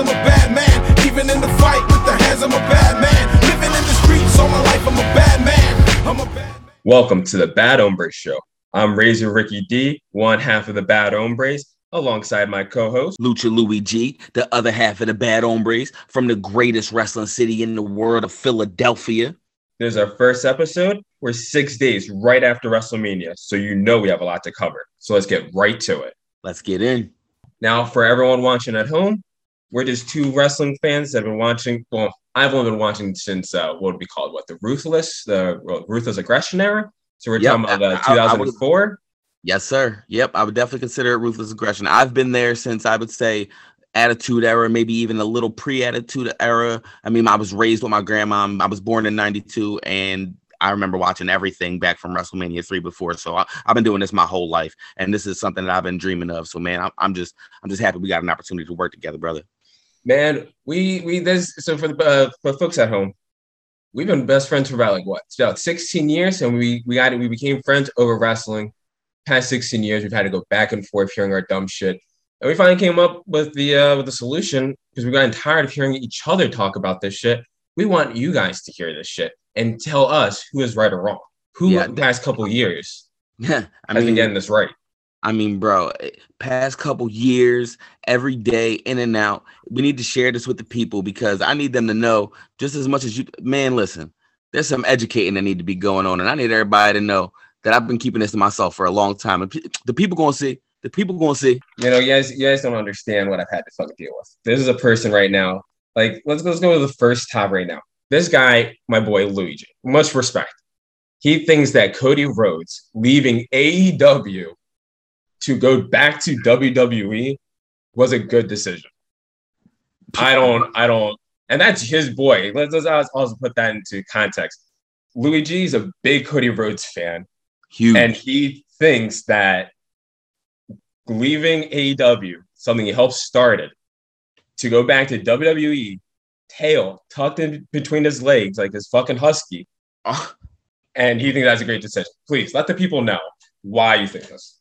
I'm a bad man. Even in the fight with the hands, I'm a bad man. Living in the streets all my life, I'm a bad man. I'm a bad man. Welcome to the Bad Hombres Show. I'm Razor Ricky D, one half of the Bad Hombres, alongside my co-host. Lucha Louie G, the other half of the Bad Hombres from the greatest wrestling city in the world of Philadelphia. This is our first episode. We're six days right after WrestleMania, so you know we have a lot to cover. So let's get right to it. Let's get in. Now, for everyone watching at home, we're just two wrestling fans that have been watching. Well, I've only been watching since uh, what would be called what the Ruthless, the Ruthless Aggression era. So we're Yep, talking about uh, I- I- I would- 2004. Yes, sir. Yep, I would definitely consider it ruthless aggression. I've been there since I would say attitude era, maybe even a little pre-attitude era. I mean, I was raised with my grandma. I was born in 92 and I remember watching everything back from WrestleMania 3 before. So I, I've been doing this my whole life. And this is something that I've been dreaming of. So man, I'm, I'm just I'm just happy we got an opportunity to work together, brother. Man, we we this so for the uh, for folks at home, we've been best friends for about like what about 16 years, and we we got we became friends over wrestling. Past 16 years, we've had to go back and forth hearing our dumb shit, and we finally came up with the uh, with the solution because we got tired of hearing each other talk about this shit. We want you guys to hear this shit and tell us who is right or wrong. Who Yeah, the past couple years yeah, I has been getting this right? I mean, bro, eh, past couple years, every day, in and out. We need to share this with the people because I need them to know just as much as you. Man, listen, there's some educating that need to be going on, and I need everybody to know that I've been keeping this to myself for a long time. And the people gonna see. The people gonna see. You know, you guys, you guys don't understand what I've had to fucking deal with. This is a person right now. Like, let's let's go to the first top right now. This guy, my boy Luigi, much respect. He thinks that Cody Rhodes leaving AEW to go back to WWE was a good decision. I don't, I don't, and that's his boy. Let's, let's also put that into context. Luigi is a big Cody Rhodes fan Huge. and he thinks that leaving AEW, something he helped started, to go back to WWE, tail tucked in between his legs like his fucking husky, Oh, and he thinks that's a great decision. Please let the people know why you think this.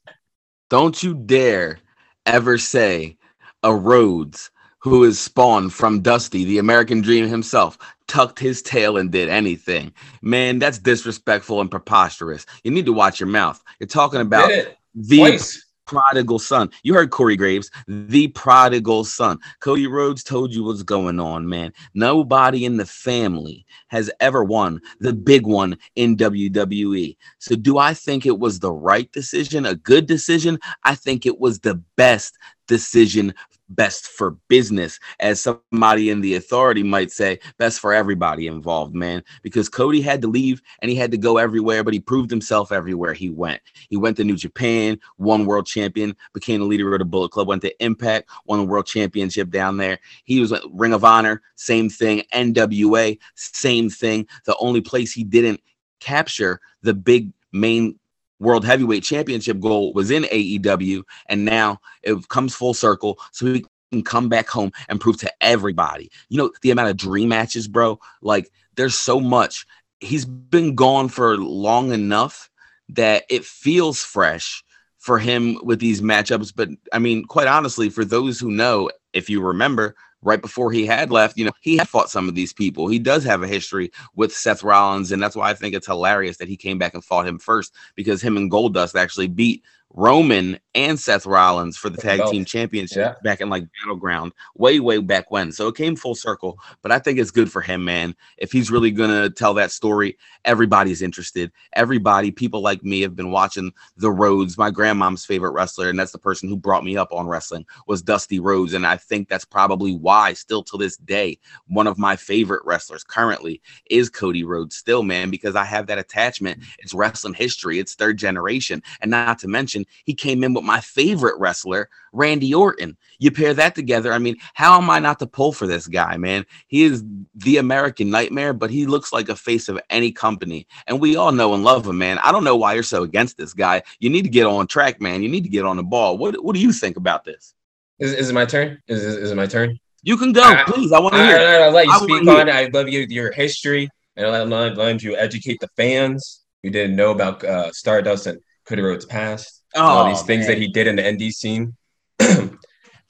Don't you dare ever say a Rhodes who is spawned from Dusty, the American Dream himself, tucked his tail and did anything. Man, that's disrespectful and preposterous. You need to watch your mouth. You're talking about the twice. Prodigal son. You heard Corey Graves, the prodigal son. Cody Rhodes told you what's going on, man. Nobody in the family has ever won the big one in WWE. So, do I think it was the right decision, a good decision? I think it was the best decision. Best for business, as somebody in the authority might say, best for everybody involved, man. Because Cody had to leave and he had to go everywhere, but he proved himself everywhere he went. He went to New Japan, won world champion, became the leader of the Bullet Club, went to Impact, won the world championship down there. He was at Ring of Honor, same thing. NWA, same thing. The only place he didn't capture the big main world heavyweight championship goal was in AEW, and now it comes full circle. So he can come back home and prove to everybody. You know, the amount of dream matches, bro. Like, there's so much. He's been gone for long enough that it feels fresh for him with these matchups. But I mean, quite honestly, for those who know, if you remember, right before he had left, you know, he had fought some of these people. He does have a history with Seth Rollins, and that's why I think it's hilarious that he came back and fought him first because him and Goldust actually beat Roman and Seth Rollins for the tag team championship Yeah. back in like Battleground, way, way back when. So it came full circle. But I think it's good for him, man. If he's really gonna tell that story, everybody's interested. Everybody, people like me, have been watching the Rhodes. My grandmom's favorite wrestler, and that's the person who brought me up on wrestling, was Dusty Rhodes. And I think that's probably why, still to this day, one of my favorite wrestlers currently is Cody Rhodes, still, man, because I have that attachment. It's wrestling history, it's third generation. And not to mention, he came in with my favorite wrestler, Randy Orton. You pair that together. I mean, how am I not to pull for this guy, man? He is the American nightmare, but he looks like a face of any company. And we all know and love him, man. I don't know why you're so against this guy. You need to get on track, man. You need to get on the ball. What, what do you think about this? Is, is it my turn? Is, is, is it my turn? You can go, I- please. I want to hear. it. I, will let you I speak on it. I love you, your history, and I love, love you educate the fans who didn't know about uh, Stardust and Cody Rhodes' past. And all these things Oh, man. that he did in the indie scene.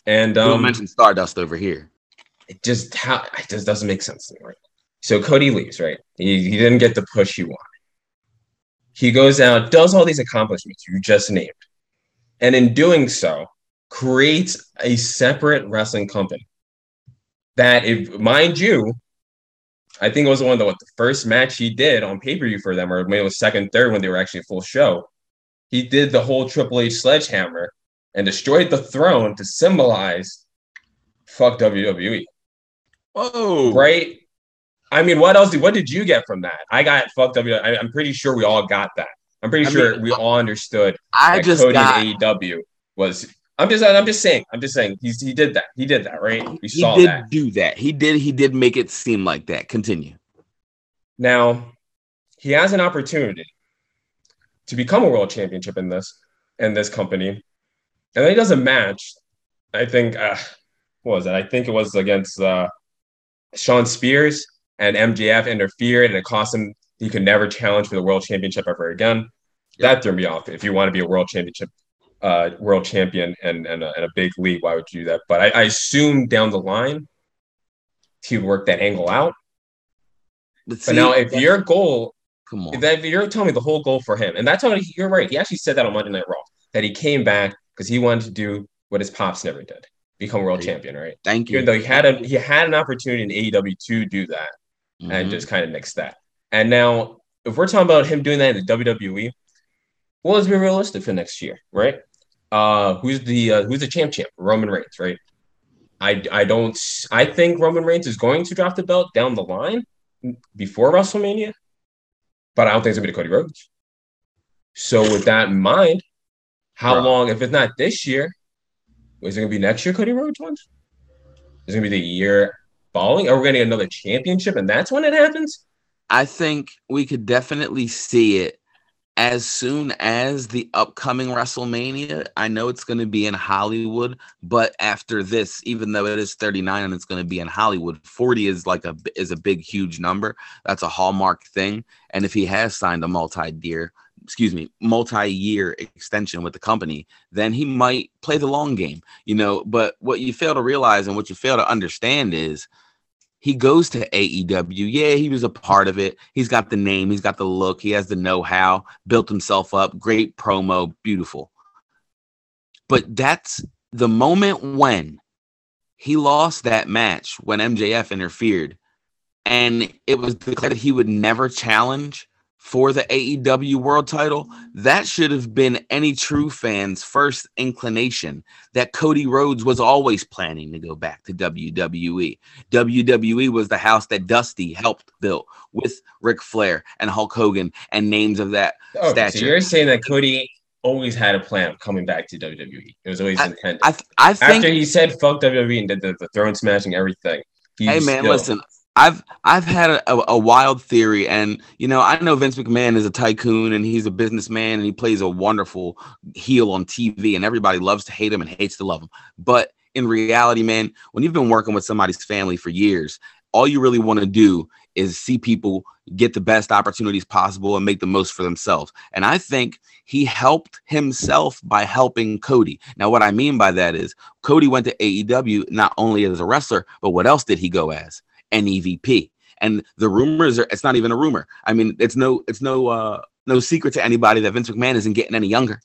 and Don't um, mention Stardust over here. it just how it just doesn't make sense to me, right? So Cody leaves, right? He, he didn't get the push he wanted. He goes out, does all these accomplishments you just named, and in doing so, creates a separate wrestling company that, if mind you, I think it was the one of the, what, the first match he did on pay per view for them, or maybe it was second, third when they were actually a full show. He did the whole Triple H sledgehammer and destroyed the throne to symbolize fuck WWE. Whoa. Right? I mean, what else? Did, what did you get from that? I got fucked up. I, am pretty sure we all got that. I'm pretty I sure mean, we all understood. I that just Cody got. AEW was. I'm just. I'm just saying. I'm just saying. He's he did that. He did that. Right? We He saw did that. do that. He did. He did make it seem like that. Continue. Now, he has an opportunity to become a world championship in this in this company, and then he does a match. I think. Uh, what was it? I think it was against uh, Shawn Spears and MJF interfered, and it cost him. He could never challenge for the world championship ever again. That threw me off. If you want to be a world championship, uh, world champion and and a, and a big league, why would you do that? But I, I assume down the line, he would work that angle out. But, But now, if your goal come on, that you're telling me the whole goal for him, and that's how he, you're right. He actually said that on Monday Night Raw that he came back because he wanted to do what his pops never did, become world Yeah. champion, right? thank you. Even though he had a he had an opportunity in AEW to do that and Mhm. just kind of nixed that. And now, if we're talking about him doing that in the WWE, well, let's be realistic for next year, right? Uh, who's the uh, who's the champ champ? Roman Reigns, right? I I don't I think Roman Reigns is going to drop the belt down the line before WrestleMania, but I don't think it's gonna be to Cody Rhodes. So with that in mind, how long? If it's not this year, is it gonna be next year? Cody Rhodes wins. Is it gonna be the year following? Are we gonna get another championship, and that's when it happens? I think we could definitely see it as soon as the upcoming WrestleMania. I know it's going to be in Hollywood, but after this, even though it is 39 and it's going to be in Hollywood, 40 is like a is a big huge number. That's a hallmark thing. And if he has signed a multi-year, excuse me, multi-year extension with the company, then he might play the long game. You know, but what you fail to realize and what you fail to understand is he goes to AEW. Yeah, he was a part of it. He's got the name, he's got the look, he has the know how, built himself up, great promo, beautiful. But that's the moment when he lost that match when MJF interfered, and it was declared that he would never challenge for the AEW world title. That should have been any true fan's first inclination that Cody Rhodes was always planning to go back to WWE. WWE was the house that Dusty helped build with Ric Flair and Hulk Hogan and names of that. Okay, so you're saying that Cody always had a plan of coming back to WWE. It was always intended. I th- I think After he said fuck WWE and did the, the throne smashing everything. he Hey man, still- listen. I've I've had a, a, wild theory, and you know I know Vince McMahon is a tycoon and he's a businessman and he plays a wonderful heel on TV, and everybody loves to hate him and hates to love him. But in reality, man, when you've been working with somebody's family for years, all you really want to do is see people get the best opportunities possible and make the most for themselves. And I think he helped himself by helping Cody. Now, what I mean by that is Cody went to AEW not only as a wrestler, but what else did he go as? An EVP. And the rumors are it's not even a rumor. I mean, it's no it's no uh no secret to anybody that Vince McMahon isn't getting any younger.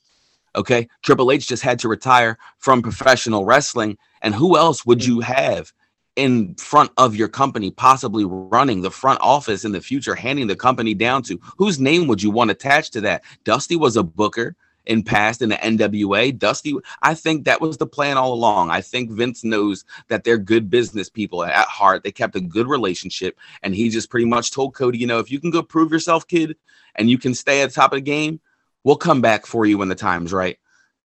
Okay. Triple H just had to retire from professional wrestling. And who else would you have in front of your company, possibly running the front office in the future, handing the company down to? Whose name would you want attached to that? Dusty was a booker in past in the NWA. Dusty, I think that was the plan all along. I think Vince knows that they're good business people at heart. They kept a good relationship, and he just pretty much told Cody, you know, if you can go prove yourself, kid, and you can stay at the top of the game, we'll come back for you when the time's right.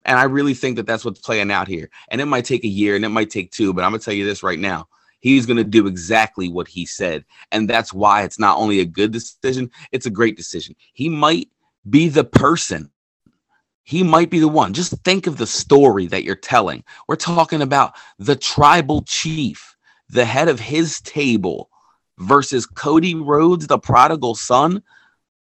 And I really think that that's what's playing out here. And it might take a year and it might take two, but I'm to tell you this right now. He's going to do exactly what he said. And that's why it's not only a good decision, it's a great decision. He might be the person. He might be the one. Just think of the story that you're telling. We're talking about the tribal chief, the head of his table versus Cody Rhodes, the prodigal son.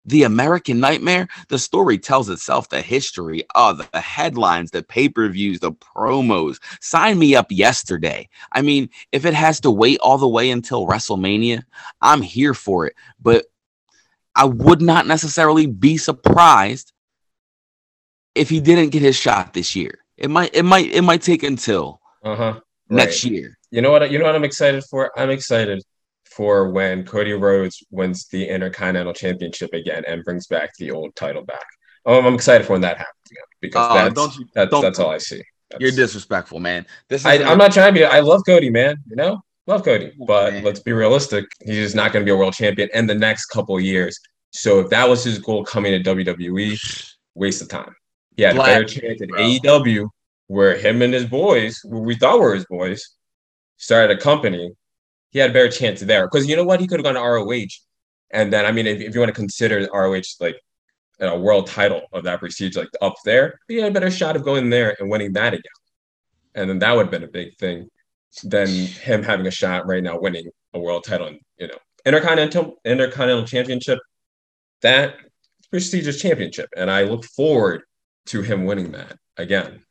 the American Nightmare, the story tells itself. The history, oh, the, headlines, the pay per views, the promos. Sign me up yesterday. I mean, if it has to wait all the way until WrestleMania, I'm here for it. But I would not necessarily be surprised if he didn't get his shot this year. It might, it might, it might take until Uh-huh. next year. You know what? You know what I'm excited for? I'm excited for when Cody Rhodes wins the Intercontinental Championship again and brings back the old title back. Um, I'm excited for when that happens again because Oh, that's don't that's, don't- that's all I see. You're disrespectful, man. This is I, I'm not trying to be. I love Cody, man. You know, love Cody, but Man. let's be realistic. He's just not going to be a world champion in the next couple of years. So if that was his goal coming to WWE, waste of time. He had a Black, better chance at bro. AEW, where him and his boys, who we thought were his boys, started a company. He had a better chance there because you know what? He could have gone to ROH, and then I mean, if, if you want to consider ROH like a world title of that prestige, like up there, he had a better shot of going there and winning that again, and then that would have been a big thing than him having a shot right now winning a world title and you know intercontinental intercontinental championship. That prestigious championship, and I look forward to him winning that again.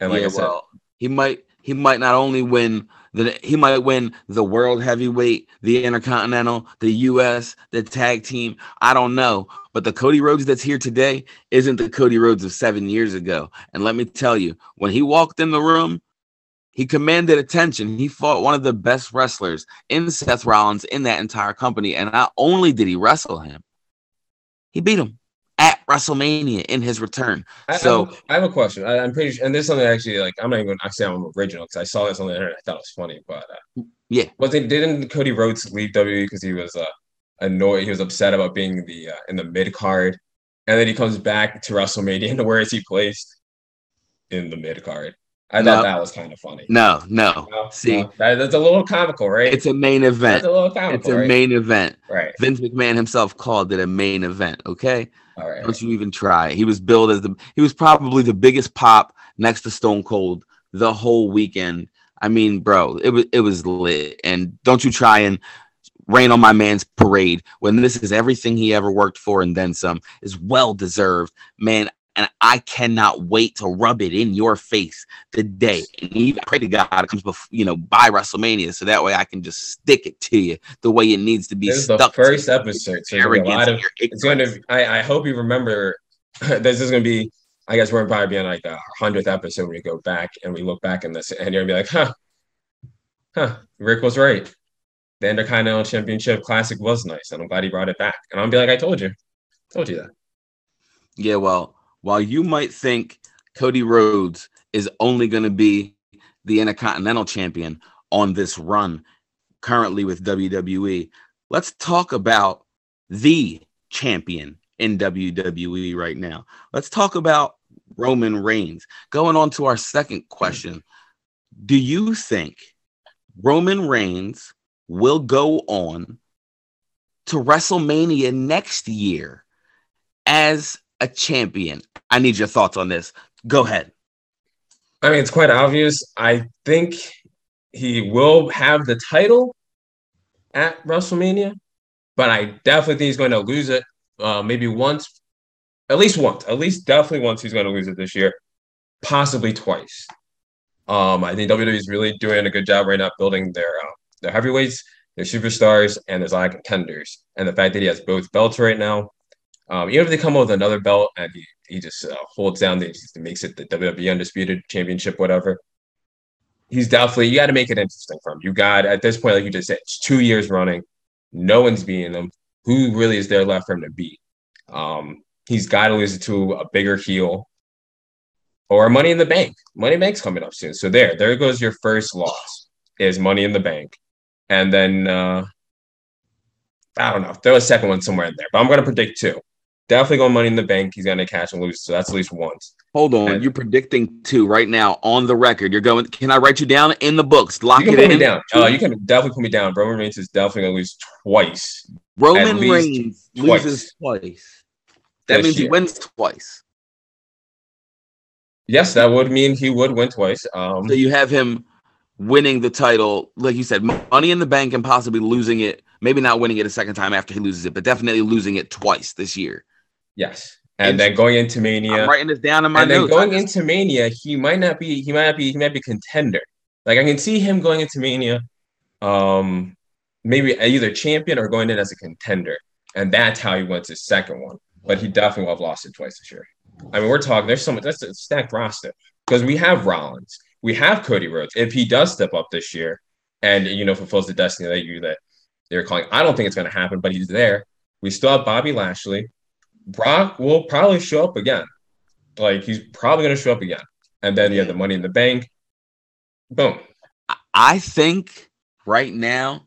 And like yeah, I said, well, he might he might not only win the he might win the world heavyweight, the intercontinental, the US, the tag team. I don't know, but the Cody Rhodes that's here today isn't the Cody Rhodes of 7 years ago. And let me tell you, when he walked in the room, he commanded attention. He fought one of the best wrestlers in Seth Rollins in that entire company and not only did he wrestle him, he beat him at WrestleMania in his return. I, So- I, have, a question. I, I'm pretty sure, and this is something actually like I'm not even say I'm original because I saw this on the internet. I thought it was funny, but uh, Yeah. wasn't didn't Cody Rhodes leave WWE because he was uh, annoyed? He was upset about being the uh, in the mid card, and then he comes back to WrestleMania, and where is he placed? In the mid card. I No. thought that was kind of funny. No, no. No, See, no, that, that's a little comical, right? it's a main that's event. a little comical. It's a right? main event. right. Vince McMahon himself called it a main event. Okay, All right. don't you even try. He was billed as the he was probably the biggest pop next to Stone Cold the whole weekend. I mean, bro, it was it was lit. And don't you try and rain on my man's parade when this is everything he ever worked for and then some is well deserved, man. And I cannot wait to rub it in your face today. And even I pray to God it comes before you know by WrestleMania, so that way I can just stick it to you the way it needs to be This is the first episode, so gonna a lot of it's going to I, I hope you remember this is going to be i guess we're probably be on like the 100th episode when we go back and we look back in this and you're going to be like huh huh rick was right. The intercontinental championship classic was nice and i'm glad he brought it back. And i'll be like i told you told you that. Yeah, well, while you might think Cody Rhodes is only going to be the Intercontinental Champion on this run currently with WWE, let's talk about the champion in WWE right now. Let's talk about Roman Reigns. Going on to our second question Do you think Roman Reigns will go on to WrestleMania next year as a champion. I need your thoughts on this. Go ahead. i mean it's quite obvious i think he will have the title at wrestlemania but i definitely think he's going to lose it uh, maybe once at least once at least definitely once he's going to lose it this year possibly twice um, i think wwe is really doing a good job right now building their uh, their heavyweights their superstars and there's a lot of contenders and the fact that he has both belts right now um, even if they come up with another belt and he, he just uh, holds down, the, just makes it the WWE Undisputed Championship, whatever. He's definitely, you got to make it interesting for him. You got, at this point, like you just said, it's two years running. No one's beating him. Who really is there left for him to beat? Um, he's got to lose it to a bigger heel or Money in the Bank. Money in Bank's coming up soon. So there, there goes your first loss is Money in the Bank. And then, uh, I don't know, throw a second one somewhere in there, but I'm going to predict two definitely going money in the bank. He's going to catch and lose. So that's at least once. Hold on. And- You're predicting two right now on the record. You're going, can I write you down in the books? Lock You can it put in. me down. Uh, you can definitely put me down. Roman Reigns is definitely going to lose twice. Roman Reigns twice loses twice. That this means he wins twice. Yes, that would mean he would win twice. Um, So you have him winning the title, like you said, money in the bank and possibly losing it Maybe not winning it a second time after he loses it, but definitely losing it twice this year. Yes. And then going into Mania, I'm writing this down in my and then going just- into Mania, he might not be. He might not be. He might be contender. Like I can see him going into Mania, um, maybe either champion or going in as a contender, and that's how he wins his second one. But he definitely will have lost it twice this year. I mean, we're talking. There's so much. That's a stacked roster because we have Rollins, we have Cody Rhodes. If he does step up this year, and you know fulfills the destiny that you that they're calling, I don't think it's going to happen, but he's there. We still have Bobby Lashley. Brock will probably show up again. Like he's probably going to show up again. And then you have the Money in the Bank. Boom. I think right now,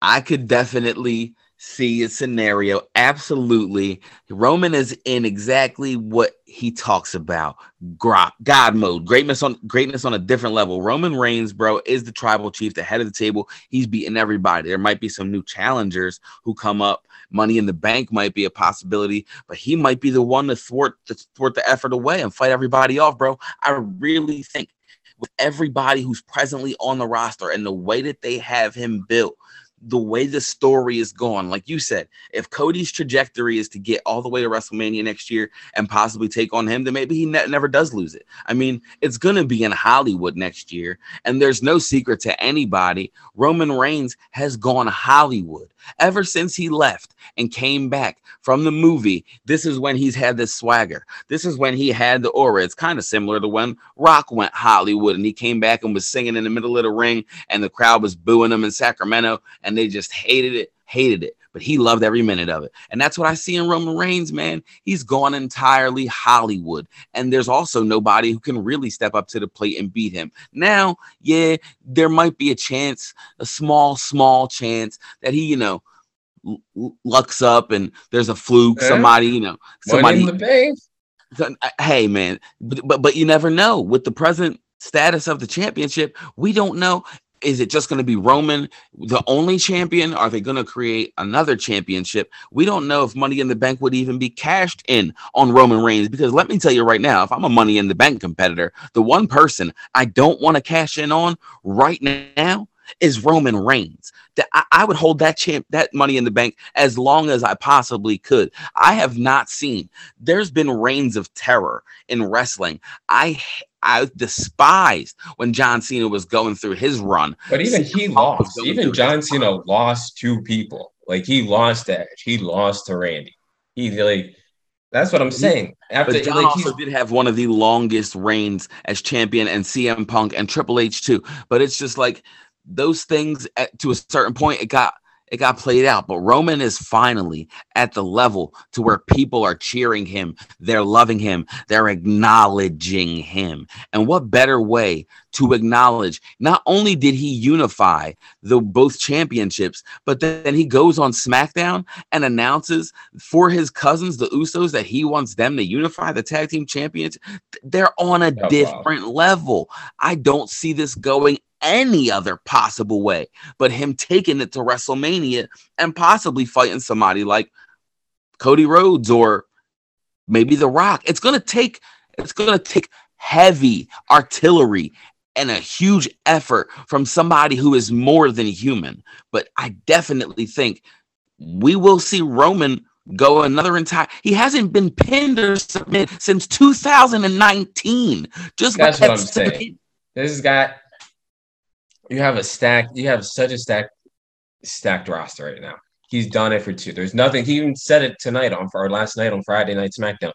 I could definitely see a scenario. Absolutely. Roman is in exactly what he talks about. God mode. Greatness on greatness on a different level. Roman Reigns, bro, is the tribal chief, the head of the table. He's beating everybody. There might be some new challengers who come up. Money in the bank might be a possibility, but he might be the one to thwart to thwart the effort away and fight everybody off, bro. I really think with everybody who's presently on the roster and the way that they have him built, the way the story is going, like you said, if Cody's trajectory is to get all the way to WrestleMania next year and possibly take on him, then maybe he ne- never does lose it. I mean, it's going to be in Hollywood next year, and there's no secret to anybody. Roman Reigns has gone Hollywood ever since he left and came back from the movie. This is when he's had this swagger. This is when he had the aura. It's kind of similar to when Rock went Hollywood and he came back and was singing in the middle of the ring and the crowd was booing him in Sacramento and they just hated it, hated it. But he loved every minute of it. And that's what I see in Roman Reigns, man. He's gone entirely Hollywood. And there's also nobody who can really step up to the plate and beat him. Now, yeah, there might be a chance, a small, small chance that he, you know, l- lucks up and there's a fluke. Yeah. Somebody, you know, somebody in the Bank. uh, hey man but, but but you never know with the present status of the championship we don't know is it just going to be roman the only champion? Are they going to create another championship? We don't know if money in the bank would even be cashed in on roman reigns because let me tell you right now if i'm a money in the bank competitor the one person i don't want to cash in on right now is roman reigns that I, I would hold that champ that money in the bank as long as i possibly could i have not seen there's been reigns of terror in wrestling. I I despised when John Cena was going through his run. But even CM he lost. Even John Cena run. lost two people. Like he lost Edge. He lost to Randy. He like that's what I'm saying. After But John like also did have one of the longest reigns as champion and CM Punk and Triple H too. But it's just like those things at, to a certain point it got it got played out. But Roman is finally at the level to where people are cheering him, they're loving him, they're acknowledging him. And what better way to acknowledge not only did he unify the both championships, but then he goes on SmackDown and announces for his cousins, the Usos, that he wants them to unify the tag team champions. They're on a Oh, wow. different level. I don't see this going any other possible way but him taking it to WrestleMania and possibly fighting somebody like Cody Rhodes or maybe The Rock. It's gonna take it's gonna take heavy artillery and a huge effort from somebody who is more than human. But I definitely think we will see Roman go another entire. He hasn't been pinned or submitted since 2019. Just That's like what I'm saying. this has got you have a stack you have such a stack stacked roster right now. He's done it for two. There's nothing he even said it tonight on or last night on Friday night SmackDown.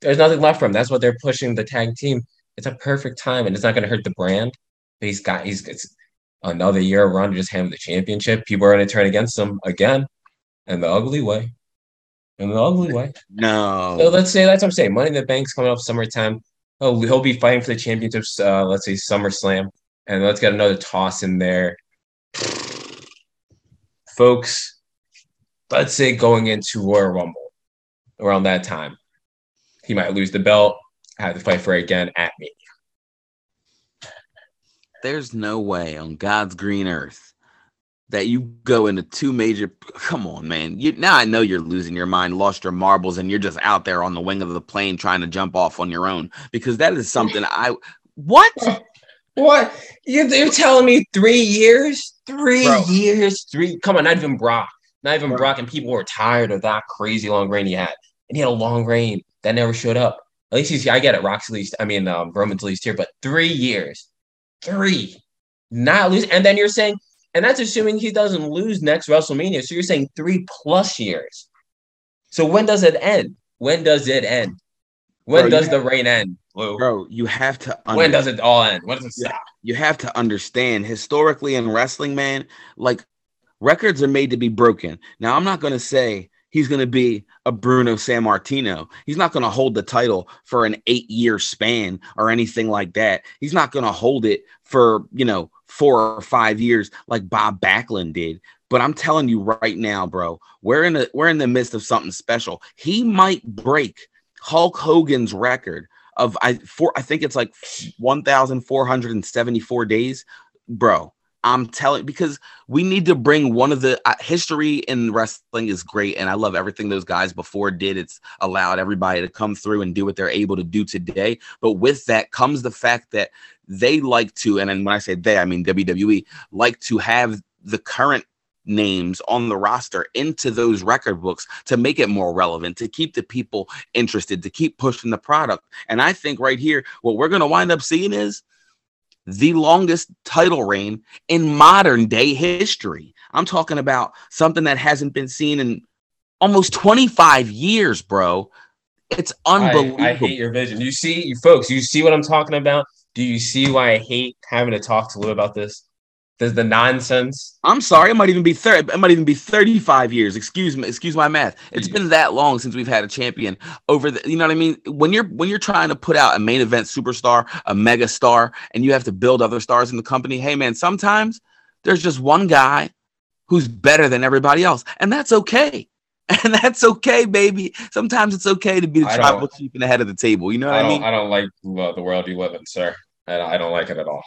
There's nothing left for him. That's what they're pushing the tag team. It's a perfect time and it's not gonna hurt the brand. But he's got he's it's another year run to just hand him the championship. People are gonna turn against him again in the ugly way. In the ugly way. No. So let's say that's what I'm saying. Money in the Bank's coming up summertime. He'll, he'll be fighting for the championships, uh, let's say SummerSlam. And let's get another toss in there. Folks, let's say going into Royal Rumble around that time, he might lose the belt, have to fight for it again at me. there's no way on God's green earth that you go into two major. Come on, man. You now I know you're losing your mind, lost your marbles, and you're just out there on the wing of the plane trying to jump off on your own because that is something I. What? What? You, you're telling me three years? Three Bro. years? Three? Come on, not even Brock. Not even Bro. Brock. And people were tired of that crazy long reign he had. And he had a long reign that never showed up. At least he's, I get it. Rock's at least, I mean, um, Roman's at least here, but three years. Three. Not lose. And then you're saying, and that's assuming he doesn't lose next WrestleMania. So you're saying three plus years. So when does it end? When does it end? When Bro, does the reign end? Lou? Bro, you have to When does it all end? When does it stop? you have to understand historically in wrestling, man, like records are made to be broken. Now, I'm not going to say he's going to be a Bruno Sammartino. He's not going to hold the title for an eight year span or anything like that. He's not going to hold it for, you know, four or five years like Bob Backlund did. But I'm telling you right now, bro, we're in a we're in the midst of something special. He might break Hulk Hogan's record of I for I think it's like 1474 days. Bro, I'm telling because we need to bring one of the uh, history in wrestling is great and I love everything those guys before did. It's allowed everybody to come through and do what they're able to do today. But with that comes the fact that they like to and when I say they I mean WWE like to have the current names on the roster into those record books to make it more relevant, to keep the people interested, to keep pushing the product. And I think right here, what we're going to wind up seeing is the longest title reign in modern day history. I'm talking about something that hasn't been seen in almost 25 years, bro. It's unbelievable. I, I hate your vision. You see, you folks, you see what I'm talking about? Do you see why I hate having to talk to Lou about this? There's the nonsense. I'm sorry, it might even be thirty. It might even be 35 years. Excuse me, excuse my math. It's been that long since we've had a champion over the. You know what I mean? When you're when you're trying to put out a main event superstar, a mega star, and you have to build other stars in the company. Hey, man, sometimes there's just one guy who's better than everybody else, and that's okay. And that's okay, baby. Sometimes it's okay to be the I tribal chief and the head of the table. You know what I I, mean? I don't like uh, the world you live in, sir. I don't like it at all.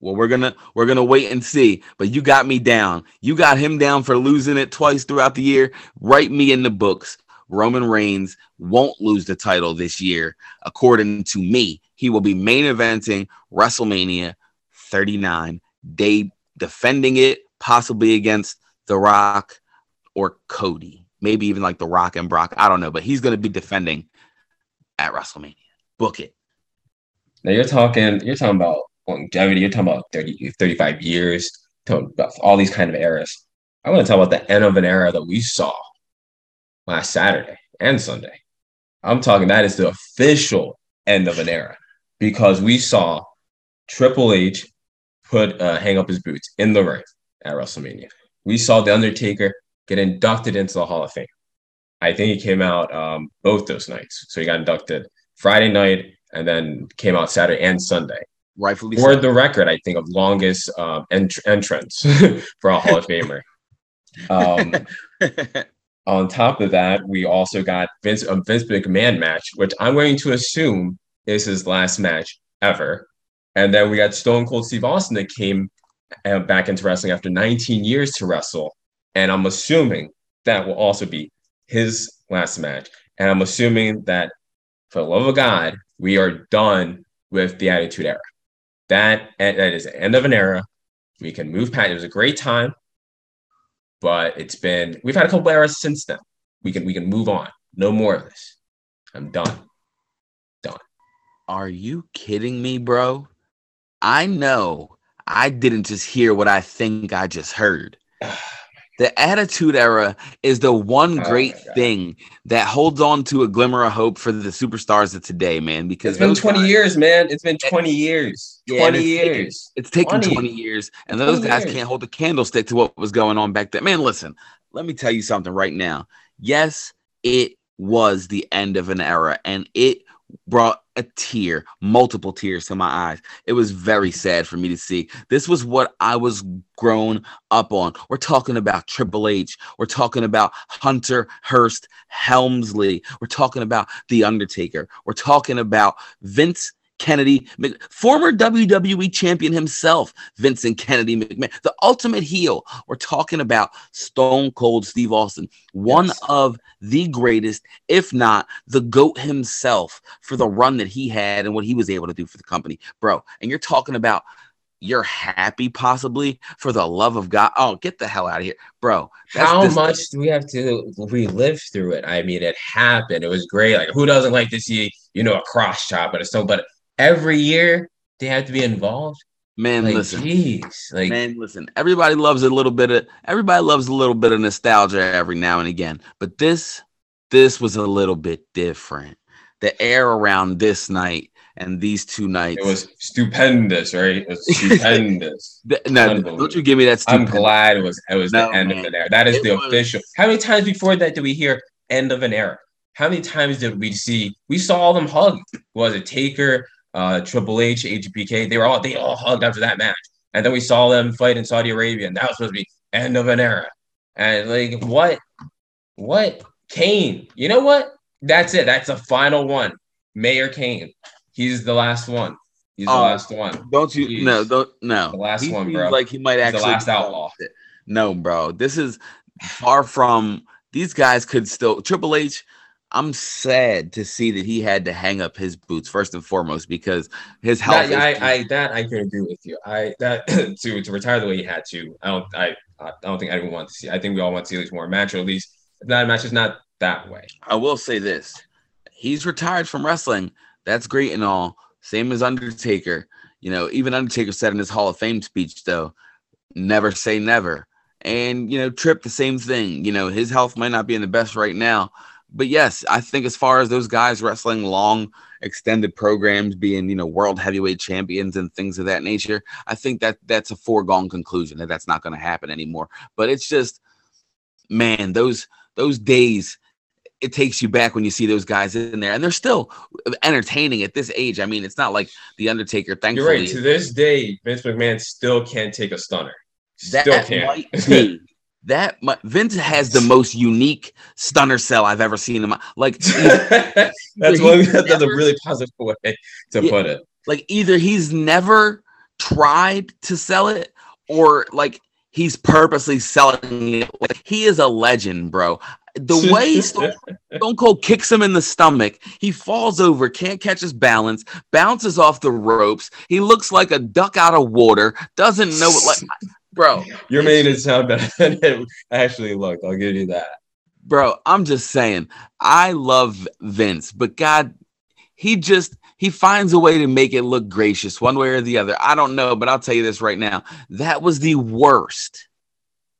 Well, we're gonna we're gonna wait and see. But you got me down. You got him down for losing it twice throughout the year. Write me in the books. Roman Reigns won't lose the title this year, according to me. He will be main eventing WrestleMania 39, day defending it, possibly against The Rock or Cody, maybe even like The Rock and Brock. I don't know, but he's gonna be defending at WrestleMania. Book it. Now you're talking, you're talking about longevity. You're talking about 30, 35 years. All these kind of eras. I want to talk about the end of an era that we saw last Saturday and Sunday. I'm talking that is the official end of an era because we saw Triple H put uh, hang up his boots in the ring at WrestleMania. We saw The Undertaker get inducted into the Hall of Fame. I think he came out um, both those nights. So he got inducted Friday night and then came out Saturday and Sunday. Rightfully For so. the record, I think of longest um, ent- entrance for a Hall of Famer. Um, on top of that, we also got Vince a Vince McMahon match, which I'm going to assume is his last match ever. And then we got Stone Cold Steve Austin that came uh, back into wrestling after 19 years to wrestle, and I'm assuming that will also be his last match. And I'm assuming that, for the love of God, we are done with the Attitude Era. That that is the end of an era. We can move past. It was a great time but it's been we've had a couple eras since then. We can we can move on. No more of this. I'm done. Done. Are you kidding me, bro? I know I didn't just hear what I think I just heard. The Attitude Era is the one Oh great thing that holds on to a glimmer of hope for the superstars of today, man. Because It's been 20 guys- years, man. It's been eh, 20 years. Yeah, 20 it's taken- years. It's taken 20. 20 years, and those guys years. can't hold a candlestick to what was going on back then. Man, listen, let me tell you something right now. Yes, it was the end of an era, and it brought a tear, multiple tears to my eyes. It was very sad for me to see. This was what I was grown up on. We're talking about Triple H. We're talking about Hunter Hearst Helmsley. We're talking about The Undertaker. We're talking about Vince Kennedy, former WWE champion himself, Vincent Kennedy McMahon, the ultimate heel. We're talking about Stone Cold Steve Austin, one Yes. of the greatest, if not the GOAT himself, for the run that he had and what he was able to do for the company, bro. And you're talking about you're happy possibly for the love of God. Oh, get the hell out of here, bro. How this- much do we have to relive through it? I mean, it happened. It was great. Like, who doesn't like to see, you know, a cross chop and a so? But every year they have to be involved. man? Like, listen, jeez, like, Man, listen, everybody loves a little bit of everybody loves a little bit of nostalgia every now and again. But this this was a little bit different. The air around this night and these two nights. it was stupendous, right? It was stupendous. No, don't you give me that I'm glad it was it was No, the end man. of an era. That is It the was- official. How many times before that did we hear end of an era? How many times did we see? We saw them hug. Was it Taker, uh, Triple H, HBK? They were all they all hugged after that match, and then we saw them fight in Saudi Arabia, and that was supposed to be end of an era. And like what, what Kane? You know what? That's it. That's the final one. Mayor Kane. He's the last one. He's the Oh, last one. Don't you? Jeez. No, don't no. The last He one, bro. Like he might He's the actually last outlaw. it. No, bro. This is far from. These guys could still Triple H. I'm sad to see that he had to hang up his boots first and foremost because his health. That, I, I that I can agree with you. I that to to retire the way he had to. I don't I I don't think anyone wants to see. I think we all want to see at least more match, or at least if not a match, is not that way. I will say this: he's retired from wrestling. That's great and all. Same as Undertaker. You know, even Undertaker said in his Hall of Fame speech, though, never say never. And you know, Trip, the same thing. You know, his health might not be in the best right now, but yes, I think as far as those guys wrestling long, extended programs, being you know world heavyweight champions and things of that nature, I think that that's a foregone conclusion that that's not going to happen anymore. But it's just, man, those those days it takes you back when you see those guys in there and they're still entertaining at this age. I mean, it's not like the Undertaker, Thankfully, You're right. To this day, Vince McMahon still can't take a stunner. that Still can't. might be that Vince has the most unique stunner sell I've ever seen in my like that's one. That's a really positive way to Yeah. put it. like either he's never tried to sell it or like he's purposely selling it. Like he is a legend, bro. The way Stone, Stone Cold kicks him in the stomach, he falls over, can't catch his balance, bounces off the ropes. He looks like a duck out of water, doesn't know what, like, bro, You're making it sound better than it actually looked. I'll give you that. bro. I'm just saying, I love Vince, but God, he just he finds a way to make it look gracious one way or the other. I don't know, but I'll tell you this right now: that was the worst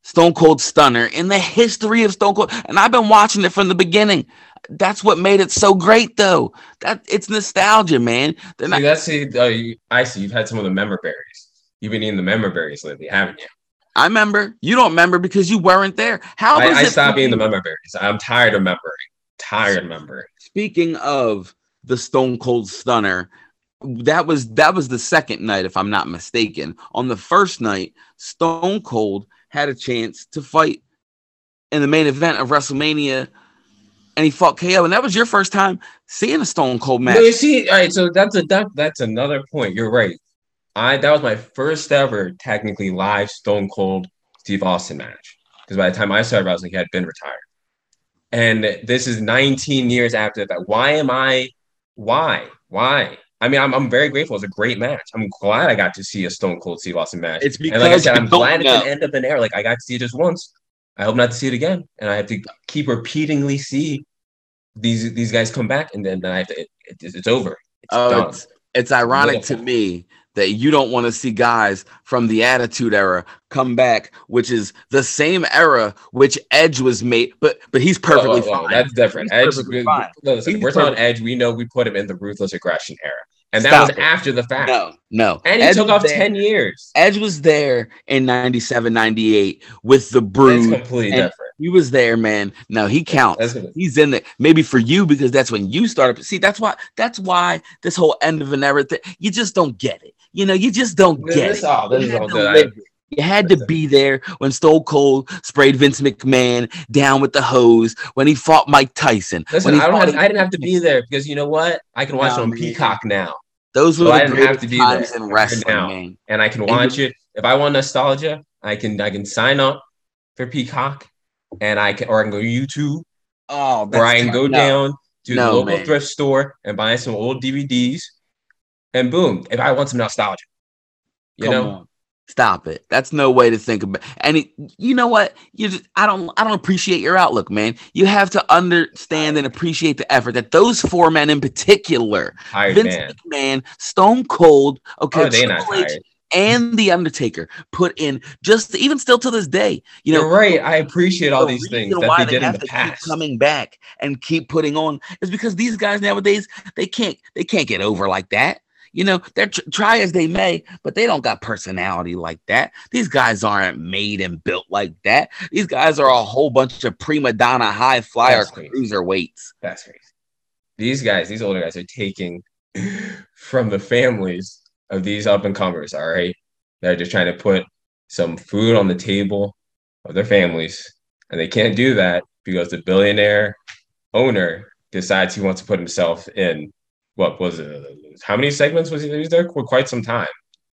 Stone Cold Stunner in the history of Stone Cold, and I've been watching it from the beginning. That's what made it so great, though. That it's nostalgia, man. They're See, that's the. Uh, you, I see. You've had some of the member berries. You've been eating the member berries lately, haven't you? I remember. You don't remember because you weren't there. How I, I stopped eating the member berries. I'm tired of remembering. Tired of remembering. Speaking of the Stone Cold Stunner, that was that was the second night, if I'm not mistaken. On the first night, Stone Cold had a chance to fight in the main event of WrestleMania, and he fought KO. And that was your first time seeing a Stone Cold match. No, you see, all right. So that's a that, that's another point. You're right. I that was my first ever technically live Stone Cold Steve Austin match because by the time I started wrestling, he had been retired. And this is 19 years after that. Why am I? Why? Why? I mean, I'm, I'm very grateful. It's a great match. I'm glad I got to see a Stone Cold Steve Austin match. It's and like I because said, I'm glad it's know. an end of an era. Like I got to see it just once. I hope not to see it again. And I have to keep repeatedly see these these guys come back, and then, then I have to. It, it, it's over. It's Oh, done. it's, it's ironic to me that you don't want to see guys from the Attitude Era come back, which is the same era which Edge was made, but but he's perfectly Whoa, whoa, whoa, fine. That's different. He's Edge, perfectly we- fine. listen, He's we're talking. Edge. We know we put him in the ruthless aggression era, and that Stop was it. after the fact. No, no. And he Edge took off there- ten years. Edge was there in 97, 98 with the Brood. completely and- different. He was there, man. No, he counts. He's in there. Maybe for you because that's when you started. See, that's why. That's why this whole end of an era thing. You just don't get it. You know, you just don't This- get this it. all- this You is had all to good. I- live it. You had to be there when Stone Cold sprayed Vince McMahon down with the hose, when he fought Mike Tyson. Listen, I don't. Have, I didn't have to be there because you know what? I can watch Nah, it on man. Peacock now. Those were So the greatest to be times in wrestling, now. man. and I can watch it. If I want nostalgia, I can I can sign up for Peacock, and I can or I can go to YouTube, Oh, or I can go No. down to No, the local man. thrift store and buy some old DVDs, and boom, if I want some nostalgia, you Come know, on. Stop it. That's no way to think about. And it, you know what? You just I don't I don't appreciate your outlook, man. You have to understand and appreciate the effort that those four men in particular, tired Vince man. McMahon, Stone Cold, okay, oh, they not Triple H, and The Undertaker put in just even still to this day. You know, You're right. I appreciate all the these things that why they did in have the to keep past. coming back and keep putting on is because these guys nowadays they can't they can't get over like that. You know, they're tr- try as they may, but they don't got personality like that. These guys aren't made and built like that. These guys are a whole bunch of prima donna high flyer cruiser weights. That's crazy. These guys, these older guys, are taking from the families of these up and comers. All right, they're just trying to put some food on the table of their families, and they can't do that because the billionaire owner decides he wants to put himself in. What was it? How many segments was he? He was there for quite some time.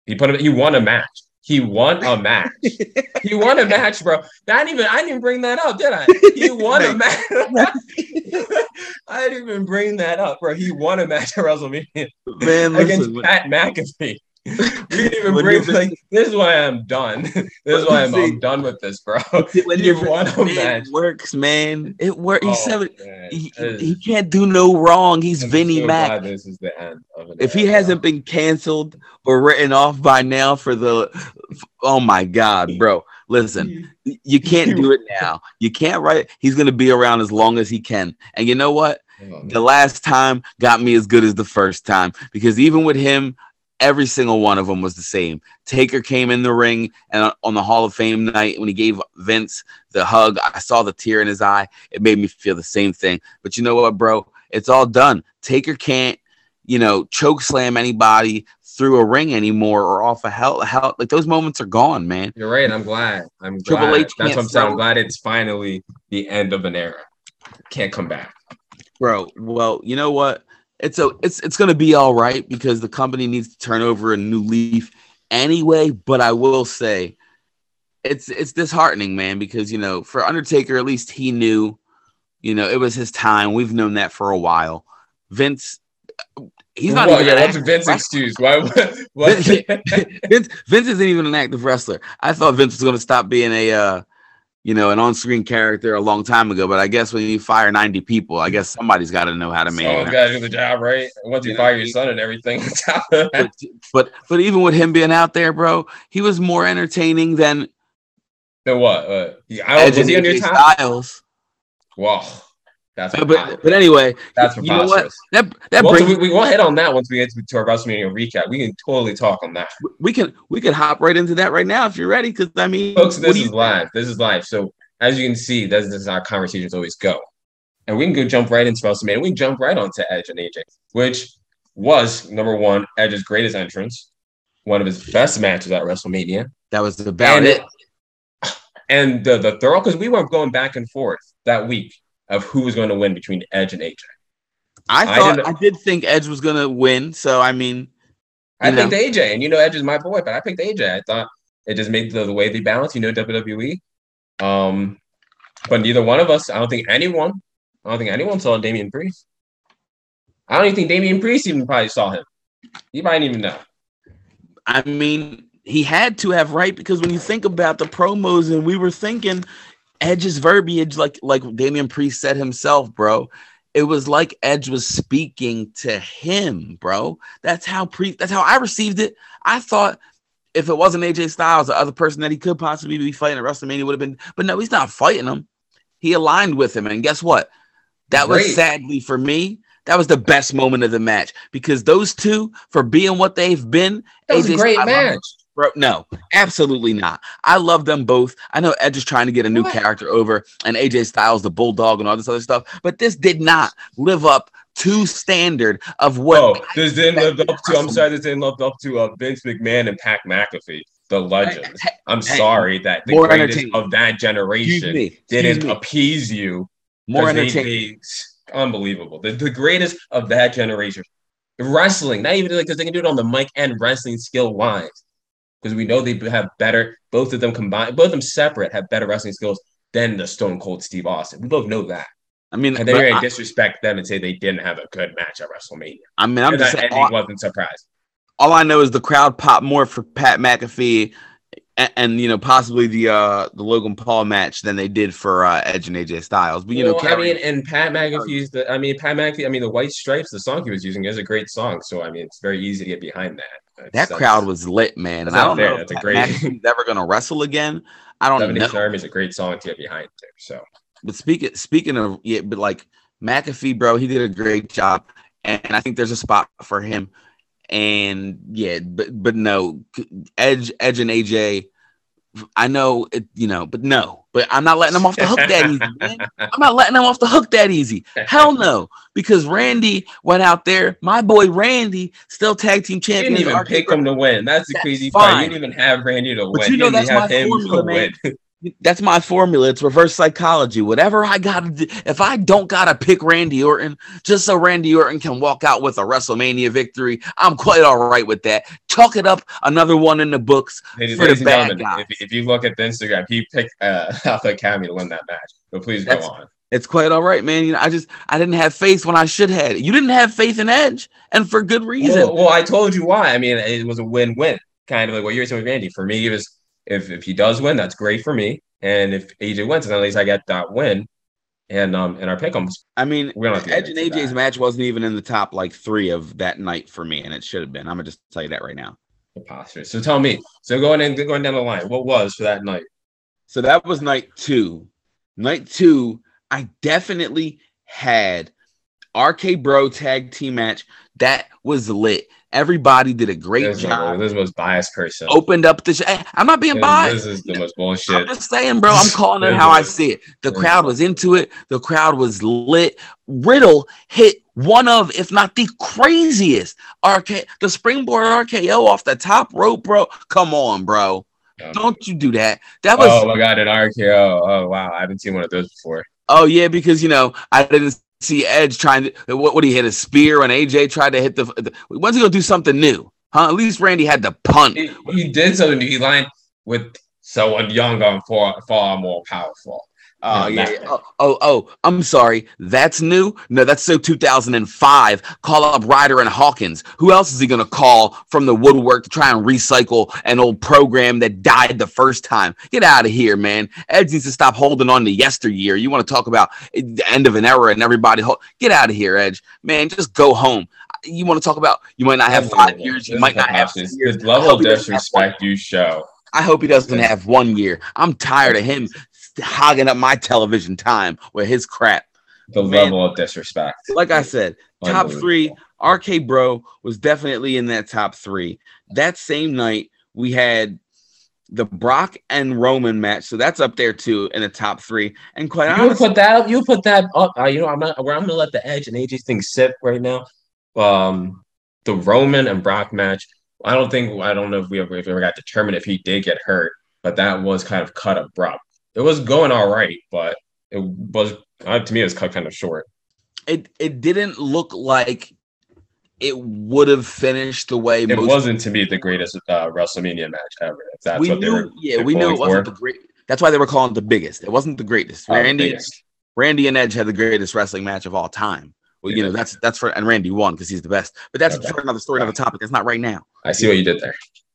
He put him. He won a match. He won a match. he won a match, bro. I didn't even. I didn't even bring that up, did I? He won a match. I didn't even bring that up, bro. He won a match at WrestleMania Man, against listen, Pat McAfee. We didn't even When bring like this is why I'm done. This is why I'm, I'm done with this, bro. when He your won a match. works, man, it works. Oh, he Oh, it- he, is- he can't do no wrong. He's I'm Vinnie so Mac. This is the end of it. if he hasn't been canceled or written off by now for the oh my god bro listen you can't do it now you can't write he's going to be around as long as he can and you know what the last time got me as good as the first time because even with him every single one of them was the same taker came in the ring and on the hall of fame night when he gave vince the hug i saw the tear in his eye it made me feel the same thing but you know what bro it's all done taker can't you know, choke slam anybody through a ring anymore or off a hell, hell like those moments are gone, man. You're right. I'm glad. I'm Triple glad. H That's what I'm saying. I'm glad it's finally the end of an era. Can't come back. Bro, well, you know what? It's a it's it's gonna be all right because the company needs to turn over a new leaf anyway. But I will say it's it's disheartening, man, because you know, for Undertaker, at least he knew, you know, it was his time. We've known that for a while. Vince he's not Well, even yeah, an what's active Vince's wrestler. excuse? Why? What? Vince, Vince isn't even an active wrestler. I thought Vince was going to stop being a, uh, you know, an on-screen character a long time ago. But I guess when you fire ninety people, I guess somebody's got to know how to Someone's manage. got to do the job, right? Once you You fire what I your son and everything, it's out of that. But, but but even with him being out there, bro, he was more entertaining than then what? Uh, he- I, Edge was and he on your AJ top? Styles. Wow, that's But, but anyway, that's you know what? that that Well, so brings we, we won't hit on that once we get to, our WrestleMania recap. We can totally talk on that, we can we can hop right into that right now if you're ready. Because I mean, folks. This is live. This is live. So as you can see, this, this is how conversations always go, and we can go jump right into WrestleMania. We can jump right onto Edge and AJ, which was number one Edge's greatest entrance, one of his best matches at WrestleMania. That was about and it. And the the thorough because we were going back and forth that week of who was going to win between Edge and AJ. I I thought didn't- I did think Edge was gonna win. So I mean, I know. picked AJ, and you know Edge is my boy, but I picked AJ. I thought it just made the, the way they balance, you know, WWE. Um, but neither one of us, I don't think anyone, I don't think anyone saw Damian Priest. I don't even think Damian Priest even probably saw him. He might even know. I mean, he had to have right because when you think about the promos, and we were thinking Edge's verbiage, like like Damian Priest said himself, bro. It was like Edge was speaking to him, bro. That's how Priest. That's how I received it. I thought if it wasn't AJ Styles, the other person that he could possibly be fighting at WrestleMania would have been. But no, he's not fighting him. He aligned with him, and guess what? That was sadly for me. That was the best moment of the match because those two, for being what they've been, That was a great Styles- match. Bro, no, absolutely not. I love them both. I know Edge is trying to get a new What? character over, and AJ Styles, the Bulldog, and all this other stuff. But this did not live up to standard of what. Oh, this didn't live up to. I'm sorry, this didn't live up to uh, Vince McMahon and Pat McAfee, the legends. I'm Hey, sorry that the more greatest of that generation me. Excuse didn't me. appease you More they- entertaining. they- unbelievable. The, the greatest of that generation wrestling, not even like because they can do it on the mic and wrestling skill wise. Because we know they have better, both of them combined, both of them separate have better wrestling skills than the Stone Cold Steve Austin. We both know that. I mean, And then you're gonna I, disrespect them and say they didn't have a good match at WrestleMania. I mean, I'm just saying, all, wasn't surprised. all I know is the crowd popped more for Pat McAfee and, and you know possibly the uh the Logan Paul match than they did for uh, Edge and AJ Styles. But you know, Well, I mean, and Pat McAfee's the, I mean, Pat McAfee, I mean, the White Stripes, the song he was using is a great song. So, I mean, it's very easy to get behind that. That crowd was lit, man. And I don't fair. know if That's a Pat ever gonna wrestle again. I don't Seven know. Nation Army is a great song to get behind too. So, But speaking speaking of yeah, but like McAfee, bro, he did a great job, and I think there's a spot for him. And yeah, but but no, Edge, Edge and AJ. I know it, you know, but no, but I'm not letting them off the hook that easy, man. I'm not letting them off the hook that easy. Hell no, because Randy went out there. My boy Randy, still tag team you champion. didn't even pick him to win. That's the That's crazy part. You didn't even have Randy to But win. you know didn't that's my formula, man. That's my formula. It's reverse psychology. Whatever I gotta do, if I don't gotta pick Randy Orton just so Randy Orton can walk out with a WrestleMania victory, I'm quite all right with that. Chalk it up, another one in the books. Ladies, For the bad gentlemen, guys. if, if you look at the Instagram, he picked uh, Alpha Academy to win that match. But please That's- go on. It's quite all right, man. You know, I just I didn't have faith when I should have. You didn't have faith in Edge, and for good reason. Well, well, I told you why. I mean, it was a win-win, kind of like what you were saying with Randy. For me, it was if if he does win, that's great for me. And if AJ wins, then at least I get that win. And um, and our pick'ems. I mean, We don't have to Edge and AJ's that. match wasn't even in the top like three of that night for me, and it should have been. I'm gonna just tell you that right now. Preposterous. So tell me. So going in, going down the line, what was for that night? So that was night two. Night two, I definitely had RK Bro tag team match. That was lit. Everybody did a great This is, job. this is the most biased person. Opened up the. Sh- I'm not being This- biased. This is the most bullshit. I'm just saying, bro. I'm calling it how I see it. The crowd was into it. The crowd was lit. Riddle hit one of, if not the craziest RK, the springboard RKO off the top rope, bro. Come on, bro. Um, Don't you do that. That was oh my god, an RKO. Oh wow, I haven't seen one of those before. Oh yeah, because you know I didn't see Edge trying to. What would he hit a spear when AJ tried to hit the? the when's he gonna do something new? Huh? At least Randy had the punt. He, he did something. new. He lined with someone younger and far, far more powerful. Oh Yeah, yeah. Oh, oh oh. I'm sorry. That's new. No, that's so 2005. Call up Ryder and Hawkins. Who else is he gonna call from the woodwork to try and recycle an old program that died the first time? Get out of here, man. Edge needs to stop holding on to yesteryear. You want to talk about the end of an era and everybody? Hold, get out of here, Edge. Man, just go home. You want to talk about? You might not have five years. You might not have six years. Level of he doesn't have one disrespect you show. I hope he doesn't have one year. I'm tired of him hogging up my television time with his crap. The Man. level of disrespect. Like I said, top three, RK Bro was definitely in that top three. That same night, we had the Brock and Roman match, so that's up there too in the top three. And quite You honestly, put that. You put that up. Uh, you know, I'm not. Where I'm gonna let the Edge and AJ thing sit right now. Um, the Roman and Brock match. I don't think. I don't know if we ever, if we ever got determined if he did get hurt, but that was kind of cut abrupt. It was going all right, but it was uh, to me it was cut kind of short. it it didn't look like it would have finished the way It wasn't to me the greatest uh, WrestleMania match ever. If that's we what they were. yeah, we knew it wasn't for. the great. That's why they were calling it the biggest. It wasn't the greatest. uh, Randy, biggest. Randy and Edge had the greatest wrestling match of all time. Well, you know that's that's for and Randy won because he's the best. But that's Okay. for another story, another topic. That's not right now. I see what you did there.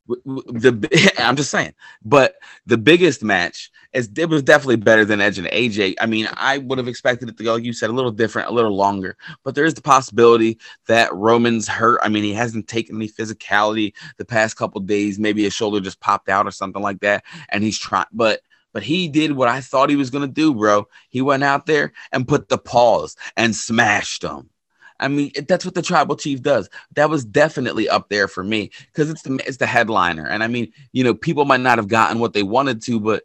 The I'm just saying, but the biggest match is it was definitely better than Edge and AJ. I mean, I would have expected it to go, like you said, a little different, a little longer. But there is the possibility that Roman's hurt. I mean, he hasn't taken any physicality the past couple days. Maybe his shoulder just popped out or something like that, and he's trying. But but he did what I thought he was gonna do, bro. He went out there and put the paws and smashed them. I mean, that's what the tribal chief does. That was definitely up there for me because it's the it's the headliner, and I mean, you know, people might not have gotten what they wanted to, but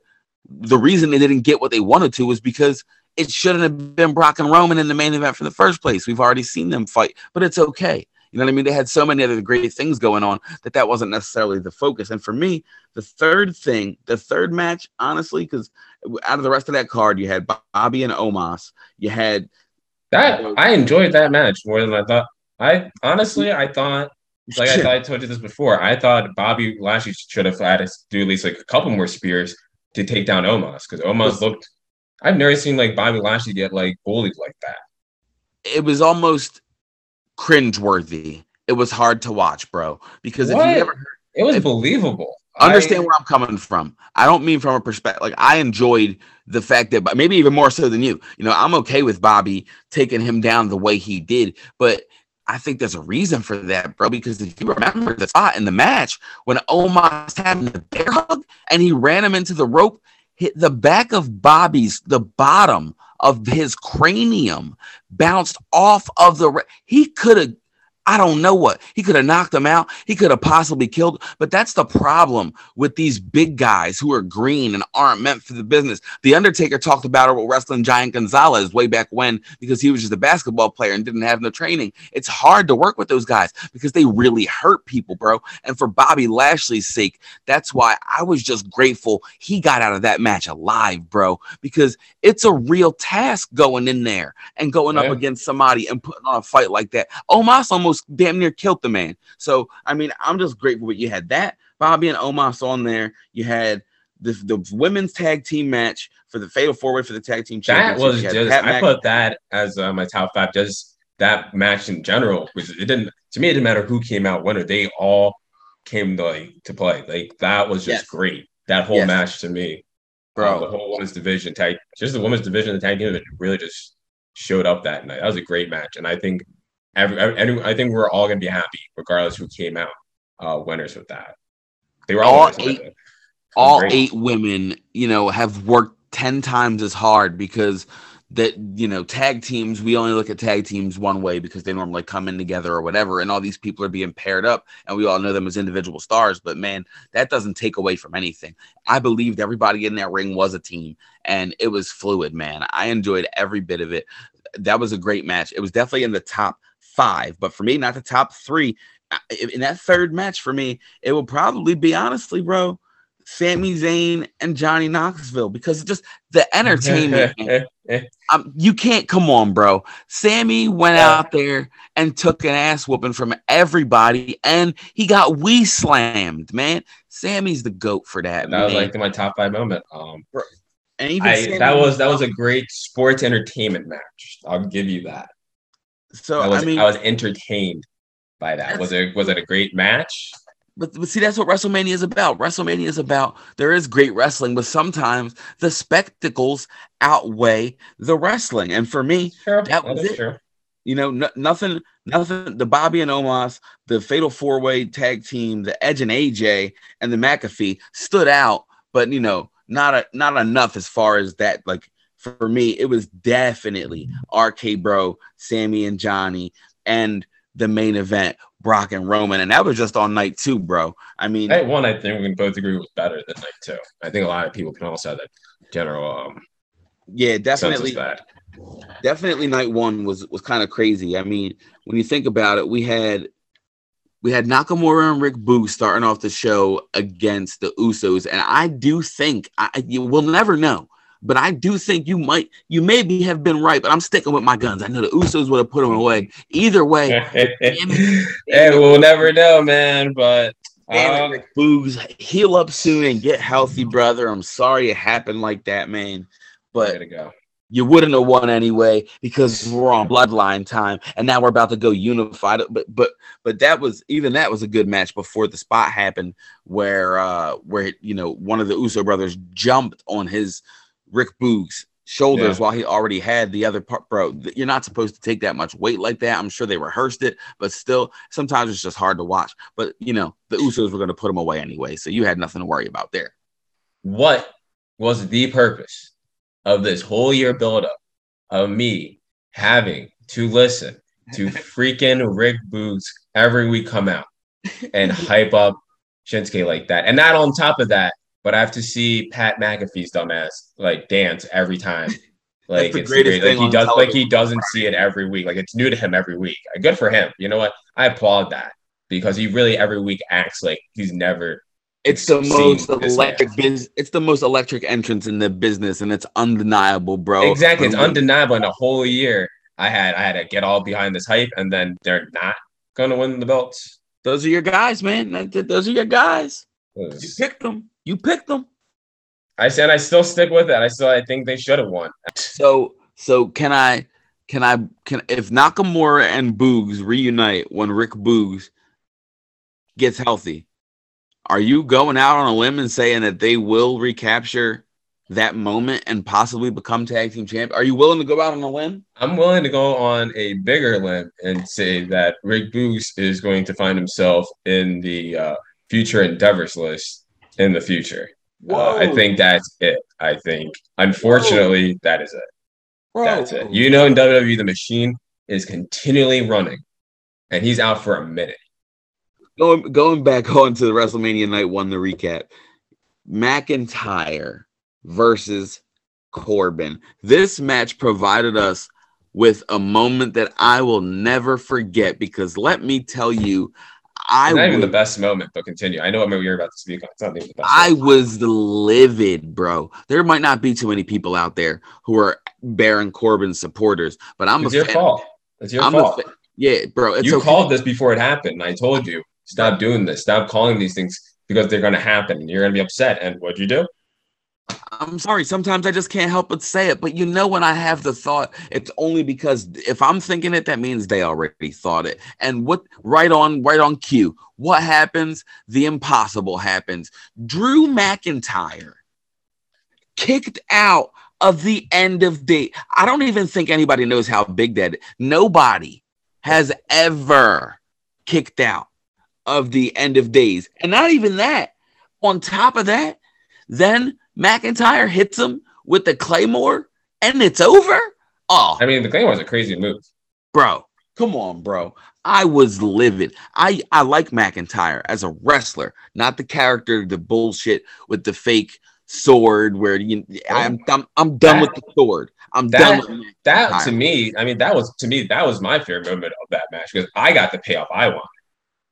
the reason they didn't get what they wanted to was because it shouldn't have been Brock and Roman in the main event for the first place. We've already seen them fight, but it's okay. You know what I mean? They had so many other great things going on that that wasn't necessarily the focus. And for me, the third thing, the third match, honestly, because out of the rest of that card, you had Bobby and Omos, you had That I enjoyed that match more than I thought I honestly, I thought, like I, thought I told you this before, I thought Bobby Lashley should have had to do at least like a couple more spears to take down Omos because Omos looked. I've never seen like Bobby Lashley get like bullied like that. It was almost cringeworthy. It was hard to watch, bro. Because What? if you never It was If- believable. Understand I- where I'm coming from. I don't mean from a perspective like I enjoyed the fact that, but maybe even more so than you. You know, I'm okay with Bobby taking him down the way he did, but I think there's a reason for that, bro. Because if you remember the spot in the match when Omar was having the bear hug and he ran him into the rope, hit the back of Bobby's the bottom of his cranium bounced off of the. Re- he could have. I don't know what. He could have knocked him out. He could have possibly killed. But that's the problem with these big guys who are green and aren't meant for the business. The Undertaker talked about it with wrestling Giant Gonzalez way back when because he was just a basketball player and didn't have no training. It's hard to work with those guys because they really hurt people, bro. And for Bobby Lashley's sake, that's why I was just grateful he got out of that match alive, bro, because it's a real task going in there and going up against somebody and putting on a fight like that. Omos almost damn near killed the man. So, I mean, I'm just grateful that you had that, Bobby and Omos on there. You had the, the women's tag team match for the fatal four way for the tag team That was just Pat I Mc- put that as uh, my top five. Just that match in general, because it didn't to me. It didn't matter who came out winner. They all came to like to play. Like that was just Yes. great. That whole Yes. match to me, bro. Uh, the whole women's division tag, just the women's division, the tag team, it really just showed up that night. That was a great match, and I think every, every I think we're all gonna be happy regardless who came out uh, winners with that. They were all, All eight- all Great. eight women, you know, have worked 10 times as hard because that, you know, tag teams, we only look at tag teams one way because they normally come in together or whatever. And all these people are being paired up and we all know them as individual stars. But man, that doesn't take away from anything. I believed everybody in that ring was a team and it was fluid, man. I enjoyed every bit of it. That was a great match. It was definitely in the top five, but for me, not the top three. In that third match for me, it will probably be honestly, bro, Sami Zayn and Johnny Knoxville because just the entertainment. um, you can't come on, bro. Sami went out there and took an ass whooping from everybody, and he got we slammed, man. Sami's the goat for that, that was man. like my top five moment. Um, and even I, that was that was a great sports entertainment match. I'll give you that. So. I was I mean, I was entertained by that. Was it was it a great match? But, but see, that's what WrestleMania is about. WrestleMania is about there is great wrestling, but sometimes the spectacles outweigh the wrestling. And for me, Sure, That was it. true. you know, no, nothing, nothing. The Bobby and Omos, the Fatal Four Way Tag Team, the Edge and AJ, and the McAfee stood out, but you know, not a, not enough as far as that. Like for me, it was definitely RK Bro, Sami and Johnny, and the main event, Brock and Roman, and that was just on night two, bro. I mean, Night one, I think we can both agree was better than night two. I think a lot of people can also have that general um, yeah, definitely. definitely night one was was kind of crazy. I mean, when you think about it, we had we had Nakamura and Rick Boogs starting off the show against the Usos, and I do think I you will never know, but I do think you might you maybe have been right, but I'm sticking with my guns. I know the Usos would have put them away either way. hey, we'll never know, man. But Boogs, heal up soon and get healthy, brother. I'm sorry it happened like that, man. But you wouldn't have won anyway because we're on bloodline time and now we're about to go unified but but but that was even that was a good match before the spot happened where uh where you know one of the uso brothers jumped on his rick boogs shoulders Yeah. while he already had the other part bro you're not supposed to take that much weight like that i'm sure they rehearsed it but still sometimes it's just hard to watch but you know the usos were going to put him away anyway so you had nothing to worry about there What was the purpose of this whole year buildup of me having to listen to freaking Rick Boogs every week come out and hype up Shinsuke like that? And not on top of that, but I have to see Pat McAfee's dumbass like dance every time. Like it's great. Like he does. Like he doesn't see it every week. Like it's new to him every week. Good for him. You know what? I applaud that because he really every week acts like he's never It's the most electric biz. It's the most electric entrance in the business, and it's undeniable, bro. Exactly. It's undeniable in a whole year. I had I had to get all behind this hype, and then they're not gonna win the belts. Those are your guys, man. Those are your guys. It You picked them. You picked them. I said I still stick with it. I still I think they should have won. So so can I can I can if Nakamura and Boogs reunite when Rick Boogs gets healthy, are you going out on a limb and saying that they will recapture that moment and possibly become tag team champ? Are you willing to go out on a limb? I'm willing to go on a bigger limb and say that Rick Boogs is going to find himself in the uh, future endeavors list in the future. Uh, I think that's it. I think, unfortunately, that is it. Bro. That's it. You know, in WWE, the machine is continually running, and he's out for a minute. going going back on to the WrestleMania night one the recap. McIntyre versus Corbin. This match provided us with a moment that I will never forget because let me tell you, I It's not even the best moment, but continue. I know what movie you're about to speak on. It's not even the best. I moment. was livid, bro. There might not be too many people out there who are Baron Corbin supporters, but I'm It's a your fan. fault. It's your I'm fault. fa- yeah, bro. It's you okay. called this before it happened. and I told you stop doing this. Stop calling these things because they're going to happen. and You're going to be upset. And what'd you do? I'm sorry. Sometimes I just can't help but say it. But you know, when I have the thought, it's only because if I'm thinking it, that means they already thought it. And what right on, right on cue. What happens? The impossible happens. Drew McIntyre kicked out of the end of day. I don't even think anybody knows how big that. Is. Nobody has ever kicked out of the end of days, and not even that. On top of that, then McIntyre hits him with the claymore, and it's over. Oh, I mean, the Claymore was a crazy move. bro, come on, bro. I was livid. I I like McIntyre as a wrestler, not the character, the bullshit with the fake sword. Where you, I'm I'm, I'm done That- with the sword. I'm that- done with That to me, I mean, that was to me that was my favorite moment of that match because I got the payoff I wanted.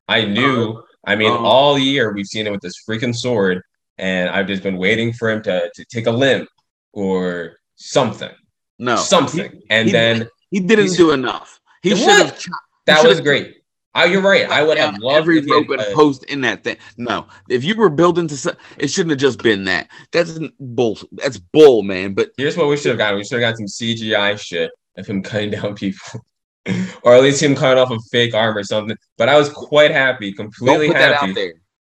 I knew. I mean, Uh-huh. all year we've seen him with this freaking sword, and I've just been waiting for him to, to take a limb or something, no something, and he- then He didn't do enough. He should have that was great. Oh, you're right. I would have loved every he rope and post in that thing. No, if you were building to, it shouldn't have just been that. That's bull. That's bull, man. But Here's what we should have gotten. We should have got some CGI shit of him cutting down people. or at least him cutting off a fake arm or something. But I was quite happy, completely happy.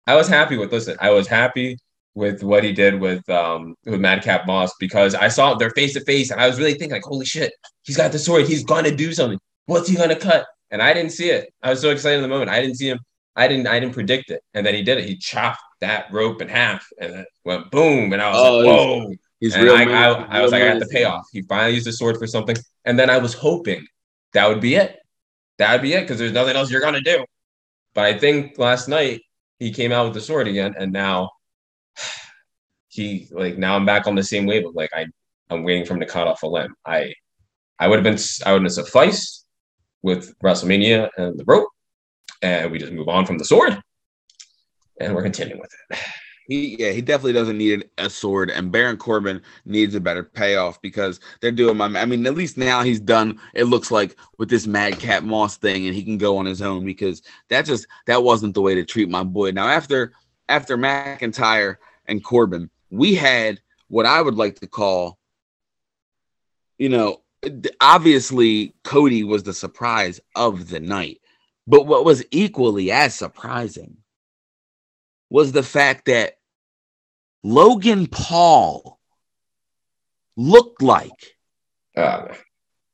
I was happy with listen, I was happy with what he did with um with Madcap Moss because I saw they're face to face and I was really thinking like, holy shit, he's got the sword, he's gonna do something. What's he gonna cut? And I didn't see it. I was so excited in the moment. I didn't see him. I didn't. I didn't predict it. And then he did it. He chopped that rope in half, and it went boom. And I was Oh, like, whoa. He's And real. I, man- I, I was like, I got the payoff. He finally used the sword for something. And then I was hoping that would be it. That would be it because there's nothing else you're going to do. But I think last night he came out with the sword again. And now he, like, now I'm back on the same wave of like, I, I'm waiting for him to cut off a limb. I, I would have been, I would have sufficed with WrestleMania and the rope. And we just move on from the sword. And we're continuing with it. He yeah, he definitely doesn't need a sword, and Baron Corbin needs a better payoff because they're doing my. I mean, at least now he's done. It looks like with this Madcap Moss thing, and he can go on his own because that just that wasn't the way to treat my boy. Now after after McIntyre and Corbin, we had what I would like to call, you know, obviously Cody was the surprise of the night, but what was equally as surprising was the fact that Logan Paul looked like Oh,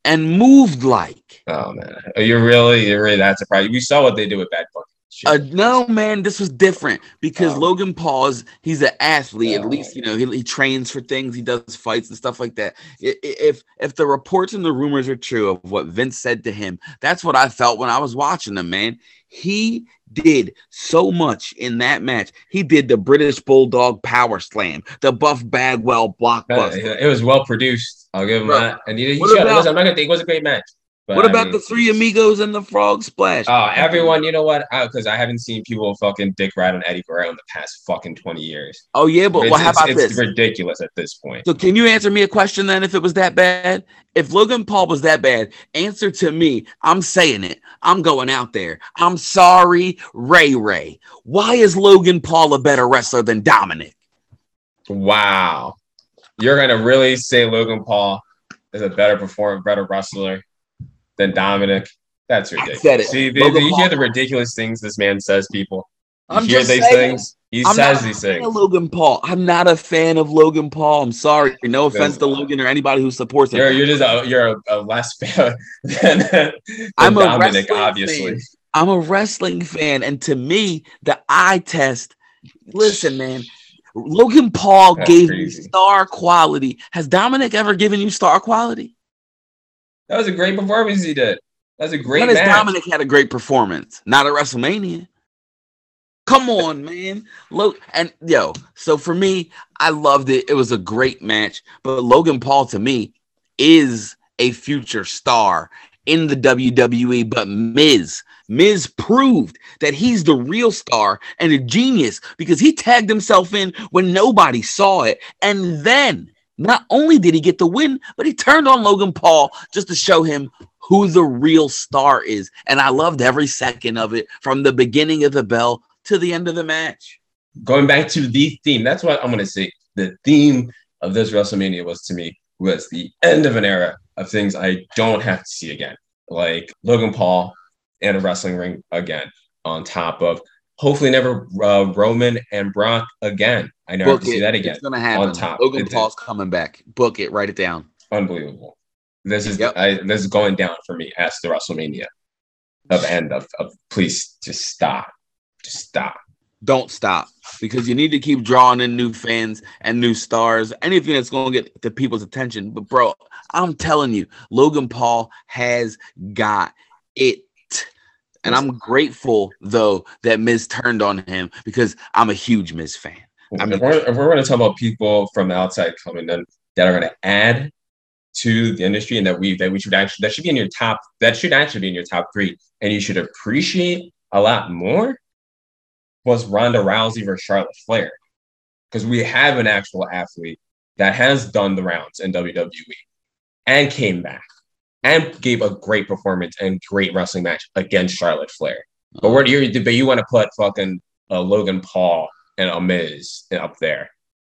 and moved like. Oh man, Are you're really, you're really that surprised. We saw what they did with Bad Bunny. Uh, no, man, this was different because Oh. Logan Paul is he's an athlete. Oh. At least you know he, he trains for things. He does fights and stuff like that. If if the reports and the rumors are true of what Vince said to him, that's what I felt when I was watching them. Man, he did so much in that match. He did the British Bulldog Power Slam, the Buff Bagwell blockbuster. it was well produced. I'll give him Bro, that. And he, he showed. about- Listen, I'm not gonna think it was a great match. But what I about mean, the three amigos and the frog splash? Oh, everyone, you know what? Because I haven't seen people fucking dick ride on Eddie Guerrero in the past fucking 20 years. oh yeah, but it's, well, how about it's this? ridiculous at this point. So can you answer me a question then if it was that bad? If Logan Paul was that bad, answer to me. I'm saying it. I'm going out there. I'm sorry, Ray Ray. Why is Logan Paul a better wrestler than Dominic? Wow. You're going to really say Logan Paul is a better performer, better wrestler than Dominic? That's ridiculous. said it. See, the- Logan you hear the ridiculous things this man says, people. You I'm hear these saying. things? He I'm says these things. Logan Paul. I'm not a fan of Logan Paul. I'm sorry. No offense to Logan or anybody who supports him. You're, you're just a, you're a, a less fan than, than I'm a Dominic, wrestling obviously. fan. I'm a wrestling fan, and to me, the eye test. Listen, man. Logan Paul That's gave crazy. me star quality. Has Dominic ever given you star quality? That was a great performance he did. That was a great when match. Dominic had a great performance? Not at WrestleMania. Come on, man. Look, and yo, so for me, I loved it. It was a great match. But Logan Paul to me is a future star in the WWE. But Miz, Miz proved that he's the real star and a genius because he tagged himself in when nobody saw it. And then not only did he get the win, but he turned on Logan Paul just to show him who the real star is. And I loved every second of it from the beginning of the bell to the end of the match. Going back to the theme, that's what I'm going to say. The theme of this WrestleMania was to me was the end of an era of things I don't have to see again, like Logan Paul in a wrestling ring again, on top of hopefully never uh, Roman and Brock again. I never have to see that again. It's gonna happen. On top. Logan It's- Paul's coming back. Book it. Write it down. Unbelievable. This is Yep. I, this is going down for me as the WrestleMania of end of, of please just stop, just stop. Don't stop because you need to keep drawing in new fans and new stars. Anything that's going to get the people's attention. But bro, I'm telling you, Logan Paul has got it. And I'm grateful though that Miz turned on him because I'm a huge Miz fan. I mean- if we're, we're going to talk about people from the outside coming in that are going to add to the industry and that we that we should actually that should be in your top that should actually be in your top three and you should appreciate a lot more was Ronda Rousey versus Charlotte Flair because we have an actual athlete that has done the rounds in WWE and came back and gave a great performance and great wrestling match against Charlotte Flair. But where do you but you want to put fucking uh, Logan Paul and a Miz up there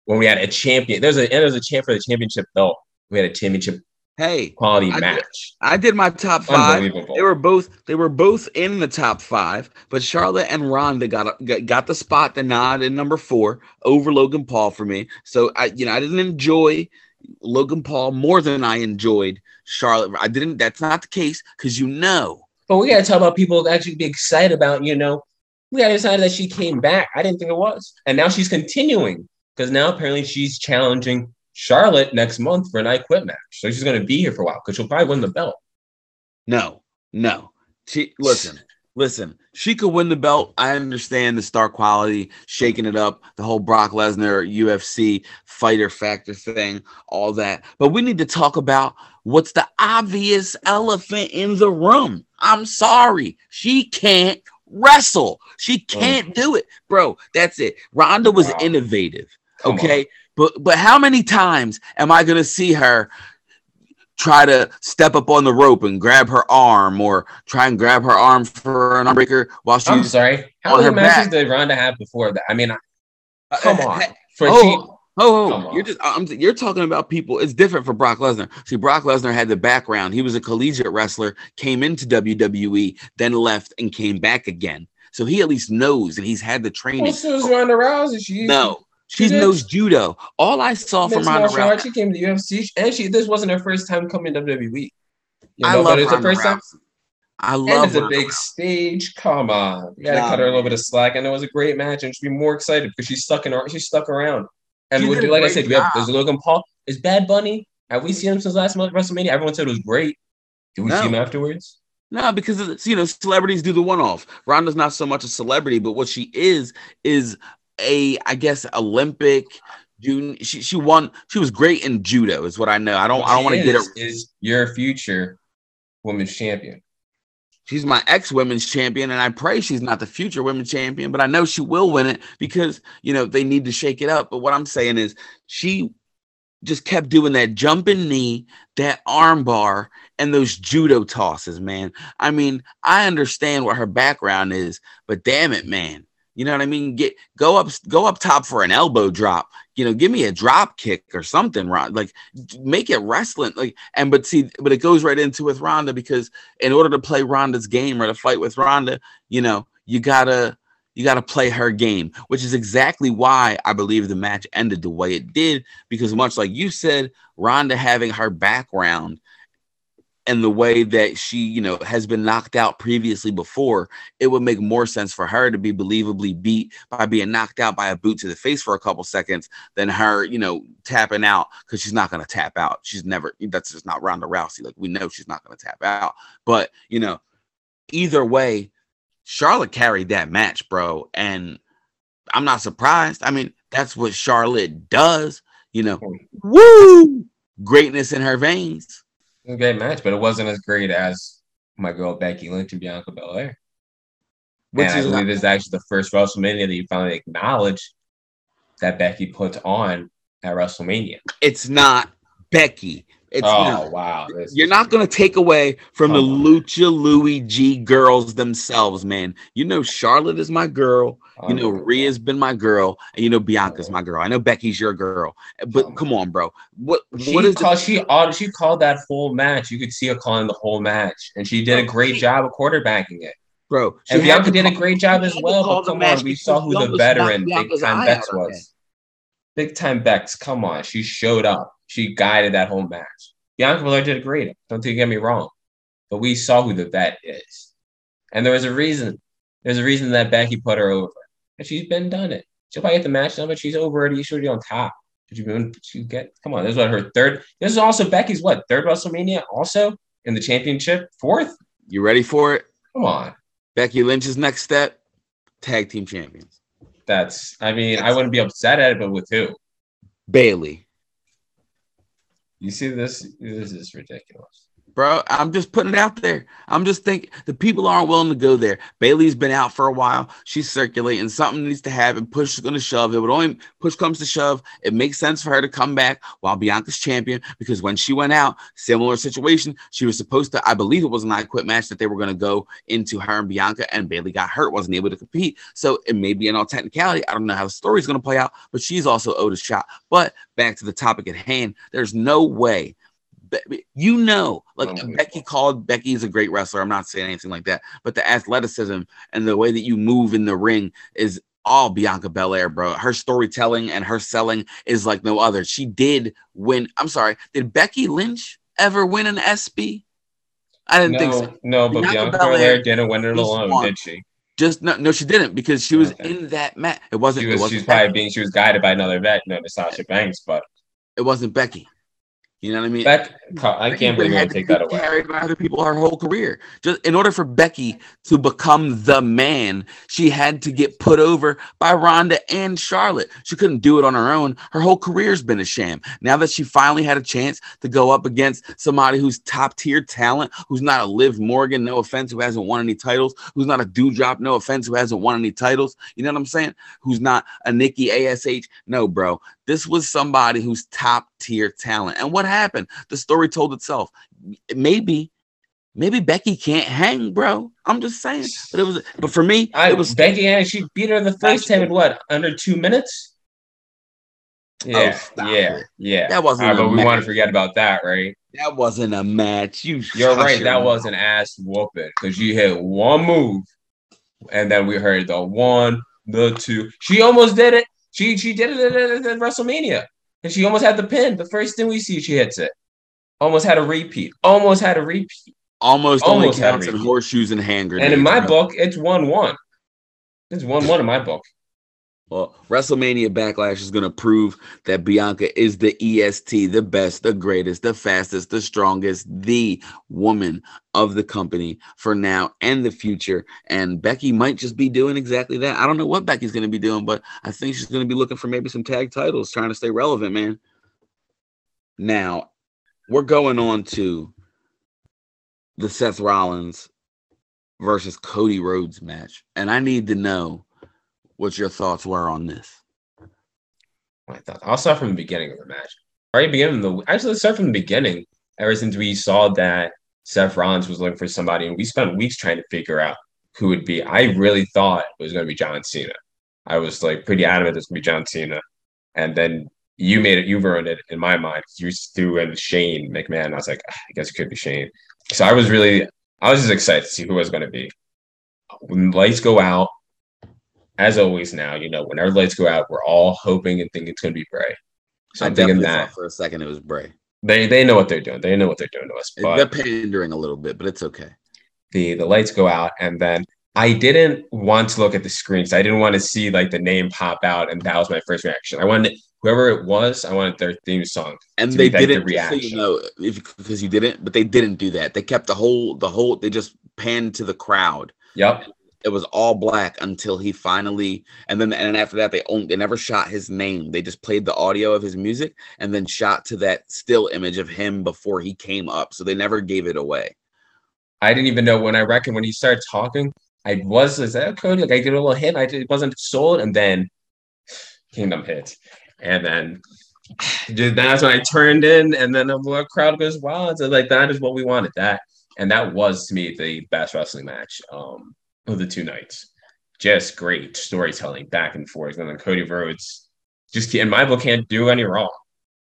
when we had a champion? There's a and there's a champ for the championship belt. We had a championship Hey, quality I did- match. I did my top five. They were both they were both in the top five, but Charlotte and Ronda got got, got the spot, the nod in number four over Logan Paul for me. So I you know I didn't enjoy Logan Paul more than I enjoyed Charlotte. I didn't. That's not the case because you know But we gotta talk about people that actually be excited about, you know, we gotta decide that she came back. I didn't think it was. And now she's continuing because now apparently she's challenging Charlotte next month for an I quit match. So she's gonna be here for a while because she'll probably win the belt. no no. She listen listen. She could win the belt. I understand the star quality, shaking it up, the whole Brock Lesnar UFC fighter factor thing, all that. But we need to talk about what's the obvious elephant in the room. I'm sorry. She can't wrestle. She mm. can't do it. Bro, that's it. Ronda was Wow. innovative. Come okay. But but how many times am I gonna see her try to step up on the rope and grab her arm or try and grab her arm for an arm breaker while she's I'm sorry. How many matches back. did Ronda have before that? I mean, come Uh, on. For Oh, she, oh, oh, you're just I'm, you're talking about people. It's different for Brock Lesnar. See, Brock Lesnar had the background. He was a collegiate wrestler, came into WWE, then left and came back again. So he at least knows and he's had the training. well, so was Ronda Rousey. She no, she did. knows judo. All I saw from mixed Ronda martial arts. Rousey, She came to the UFC, and she this wasn't her first time coming to WWE. You I know, love but it's the Ronda first time. I love it's a big Rousey. stage. Come on, you gotta Nah, cut her a little bit of slack. And it was a great match, and she'd be more excited because she's stuck in. She's stuck around. And She would- like I great said, we have job. there's Logan Paul. Is Bad Bunny? Have we seen him since last month WrestleMania? Everyone said it was great. Did we No. see him afterwards? No, because it's, you know celebrities do the one-off. Ronda's not so much a celebrity, but what she is is a, I guess, Olympic. June, she she won. She was great in judo, is what I know. I don't. I don't want to get it. is- Is your future women's champion. She's my ex women's champion, and I pray she's not the future women's champion, but I know she will win it because you know they need to shake it up. But what I'm saying is she just kept doing that jumping knee, that arm bar, and those judo tosses, man. I mean, I understand what her background is, but damn it, man. You know what I mean? Get go up, go up top for an elbow drop. You know, give me a drop kick or something, Ron. Like make it wrestling. Like and but see, but it goes right into with Ronda because in order to play Ronda's game or to fight with Ronda, you know, you gotta you got to play her game, which is exactly why I believe the match ended the way it did. Because much like you said, Ronda having her background and the way that she, you know, has been knocked out previously before, it would make more sense for her to be believably beat by being knocked out by a boot to the face for a couple seconds than her, you know, tapping out because she's not going to tap out. She's never, that's just not Ronda Rousey. Like we know she's not going to tap out. But, you know, either way, Charlotte carried that match, bro. And I'm not surprised. I mean, that's what Charlotte does, you know. Woo! Greatness in her veins. A great match, but it wasn't as great as my girl Becky Lynch and Bianca Belair. Which and I believe this is actually the first WrestleMania that you finally acknowledge that Becky puts on at WrestleMania. It's not Becky. It's oh not, wow! This you're not going to take away from the oh, Lucha Louie G girls themselves, man. You know Charlotte is my girl. You know Rhea's been my girl, and you know Bianca's my girl. I know Becky's your girl, but come on, bro. What she what is called? The- she she called that whole match. You could see her calling the whole match, and she did a great job of quarterbacking it. Bro, and Bianca did a great job as well. But come on, we saw who the veteran, big time Bex was. Big time Bex, come on, she showed up she guided that whole match. Bianca Belair did a great. Don't get me wrong, but we saw who the vet is, and there was a reason. There's a reason that Becky put her over, and she's been done it. She'll probably get the match done, but she's over it. She's already on top. Did you been? She get? Come on, this is what her third. This is also Becky's what third WrestleMania, also in the championship, fourth. You ready for it? Come on, Becky Lynch's next step, tag team champions. That's. I mean, That's, I wouldn't be upset at it, but with who? Bayley. You see this? This is ridiculous bro. I'm just putting it out there. I'm just thinking the people aren't willing to go there. Bayley's been out for a while. She's circulating. Something needs to happen. Push is going to shove. It would only push comes to shove. It makes sense for her to come back while Bianca's champion because when she went out, similar situation. She was supposed to, I believe it was an I Quit match that they were going to go into her and Bianca, and Bayley got hurt, wasn't able to compete. So it may be in all technicality. I don't know how the story's going to play out, but she's also owed a shot. But back to the topic at hand, there's no way you know, like oh, uh, Becky called Becky is a great wrestler. I'm not saying anything like that, but the athleticism and the way that you move in the ring is all Bianca Belair, bro. Her storytelling and her selling is like no other. She did win. I'm sorry, did Becky Lynch ever win an SB? I didn't no, think so. No, but Bianca, Bianca Belair, Belair didn't win it alone, won. did she? Just no, no, she didn't because she was okay. in that match. It wasn't. She was, it wasn't she was probably being. She was guided by another vet, no, Sasha Banks, but it wasn't Becky. You know what I mean? Beck, I can't believe you take that away. Carried by other people her whole career. Just in order for Becky to become the man, she had to get put over by Ronda and Charlotte. She couldn't do it on her own. Her whole career's been a sham. Now that she finally had a chance to go up against somebody who's top tier talent, who's not a Liv Morgan, no offense, who hasn't won any titles, who's not a Doudrop, no offense, who hasn't won any titles. You know what I'm saying? Who's not a Nikki Ash? No, bro. This was somebody who's top tier talent. And what happened? The story told itself. Maybe, maybe Becky can't hang, bro. I'm just saying. But it was, but for me, I, it was Becky and she beat her the first time in what under two minutes. Oh, yeah, oh, yeah, it. yeah. That wasn't. Ah, right, but we want to forget about that, right? That wasn't a match. You, you're right. That was an ass whooping because you hit one move, and then we heard the one, the two. She almost did it. She she did it at, at WrestleMania, and she almost had the pin. The first thing we see, she hits it. Almost had a repeat. Almost had a repeat. Almost, almost only counts in horseshoes and hand grenades. And in my book, it's one one. It's one one in my book. Well, WrestleMania Backlash is going to prove that Bianca is the EST, the best, the greatest, the fastest, the strongest, the woman of the company for now and the future. And Becky might just be doing exactly that. I don't know what Becky's going to be doing, but I think she's going to be looking for maybe some tag titles, trying to stay relevant, man. Now, we're going on to the Seth Rollins versus Cody Rhodes match, and I need to know what your thoughts were on this. My thoughts. I'll start from the beginning of the match. Right, beginning the actually let's start from the beginning. Ever since we saw that Seth Rollins was looking for somebody, and we spent weeks trying to figure out who would be. I really thought it was going to be John Cena. I was like pretty adamant it was going to be John Cena, and then you made it. You ruined it in my mind. You threw in Shane McMahon. I was like, "Ah, I guess it could be Shane. So I was really, I was just excited to see who was going to be. When lights go out, as always now, you know, whenever lights go out, we're all hoping and thinking it's going to be Bray. So I I'm thinking that for a second it was Bray. they they know what they're doing. They know what they're doing to us. They're pandering a little bit, but it's okay. the the lights go out, and then I didn't want to look at the screens. I didn't want to see like the name pop out, and that was my first reaction. I wanted whoever it was, I wanted their theme song. And they be like the didn't just so you know if because you didn't, but they didn't do that. They kept the whole the whole they just panned to the crowd. Yep. It was all black until he finally and then and after that they only they never shot his name. They just played the audio of his music and then shot to that still image of him before he came up. So they never gave it away. I didn't even know when I reckon when he started talking, I was is that Cody? Like I get a little hit. I did, wasn't sold, and then Kingdom hit, and then dude, that's when I turned in, and then the crowd goes wild. So like that is what we wanted. That and that was to me the best wrestling match um, of the two nights. Just great storytelling back and forth, and then Cody Rhodes just in my book can't do any wrong.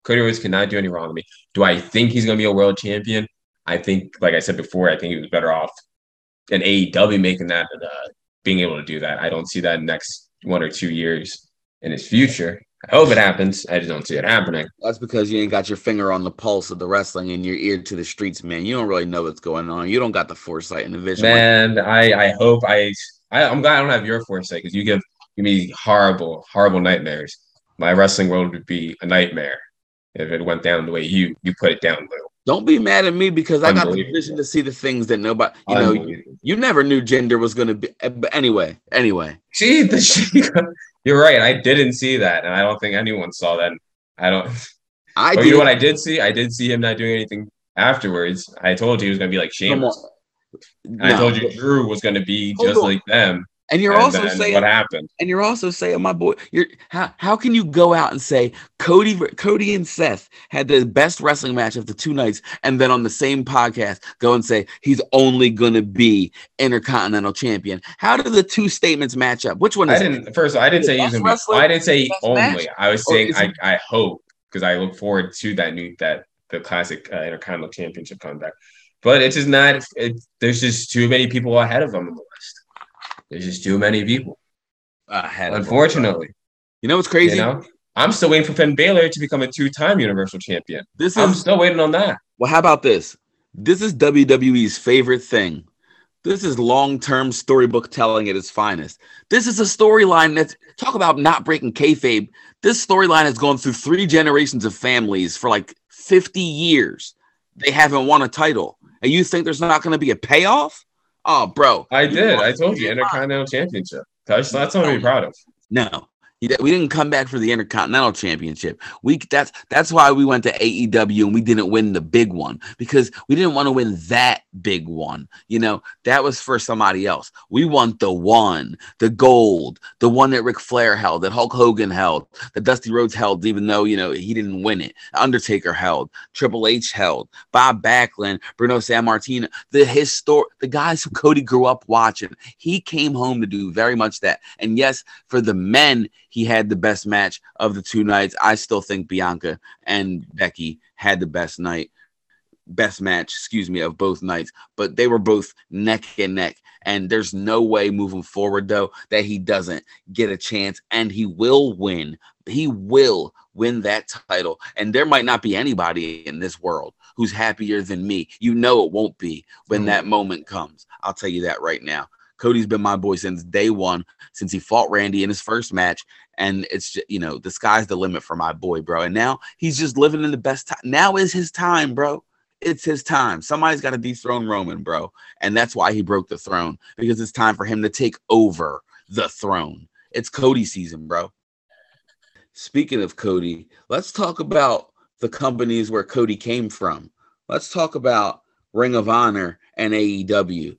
Cody Rhodes cannot do any wrong to me. Do I think he's to be a world champion? I think, like I said before, I think he was better off in AEW making that, uh, being able to do that. I don't see that next one or two years in his future. I hope it happens. I just don't see it happening. That's because you ain't got your finger on the pulse of the wrestling and your ear to the streets, man. You don't really know what's going on. You don't got the foresight and the vision. Man, I, I hope I, I I'm glad I don't have your foresight because you give give me horrible, horrible nightmares. My wrestling world would be a nightmare if it went down the way you you put it down, Lou. Don't be mad at me because I got the vision to see the things that nobody, you know, you, you never knew gender was going to be. But anyway, anyway, See the You're right. I didn't see that, and I don't think anyone saw that. I don't. I Oh, you know what I did see? I did see him not doing anything afterwards. I told you he was going to be like Sheamus. on. I told you Drew was going to be Hold just on. like them. And you're and also saying what happened? And you're also saying, my boy, you're how how can you go out and say Cody Cody and Seth had the best wrestling match of the two nights, and then on the same podcast go and say he's only gonna be intercontinental champion? How do the two statements match up? Which one I is it? didn't. First, of all, I didn't say he was Best going to be. I didn't say only. match? I was saying I, it- I hope because I look forward to that new that the classic uh, Intercontinental Championship comeback. But it's just not. It, there's just too many people ahead of them on the list. There's just too many people. I had. Unfortunately, You know what's crazy? you know, I'm still waiting for Finn Balor to become a two-time Universal Champion. this is, I'm still waiting on that. well. How about this? This is WWE's favorite thing. This is long-term storybook telling at its finest. This is a storyline that's talk about not breaking kayfabe. This storyline has gone through three generations of families for like 50 years. They haven't won a title, and you think there's not going to be a payoff? Oh, bro, I did. I told you, Intercontinental Championship. That's, that's something to be proud of. No. We didn't come back for the Intercontinental Championship. We that's that's why we went to AEW and we didn't win the big one because we didn't want to win that big one. You know, that was for somebody else. We want the one, the gold, the one that Ric Flair held, that Hulk Hogan held, that Dusty Rhodes held, even though you know he didn't win it. Undertaker held, Triple H held, Bob Backlund, Bruno Sammartino, the histor the guys who Cody grew up watching. He came home to do very much that. And yes, for the men, he had the best match of the two nights. I still think Bianca and Becky had the best night, best match, excuse me, of both nights. But they were both neck and neck. And there's no way moving forward, though, that he doesn't get a chance and he will win. He will win that title. And there might not be anybody in this world who's happier than me. You know it won't be when that moment comes. I'll tell you that right now. Cody's been my boy since day one, since he fought Randy in his first match. And it's just, you know, the sky's the limit for my boy, bro. And now he's just living in the best time. Now is his time, bro. It's his time. Somebody's got to dethrone Roman, bro. And that's why he broke the throne because it's time for him to take over the throne. It's Cody season, bro. Speaking of Cody, let's talk about the companies where Cody came from. Let's talk about Ring of Honor and AEW.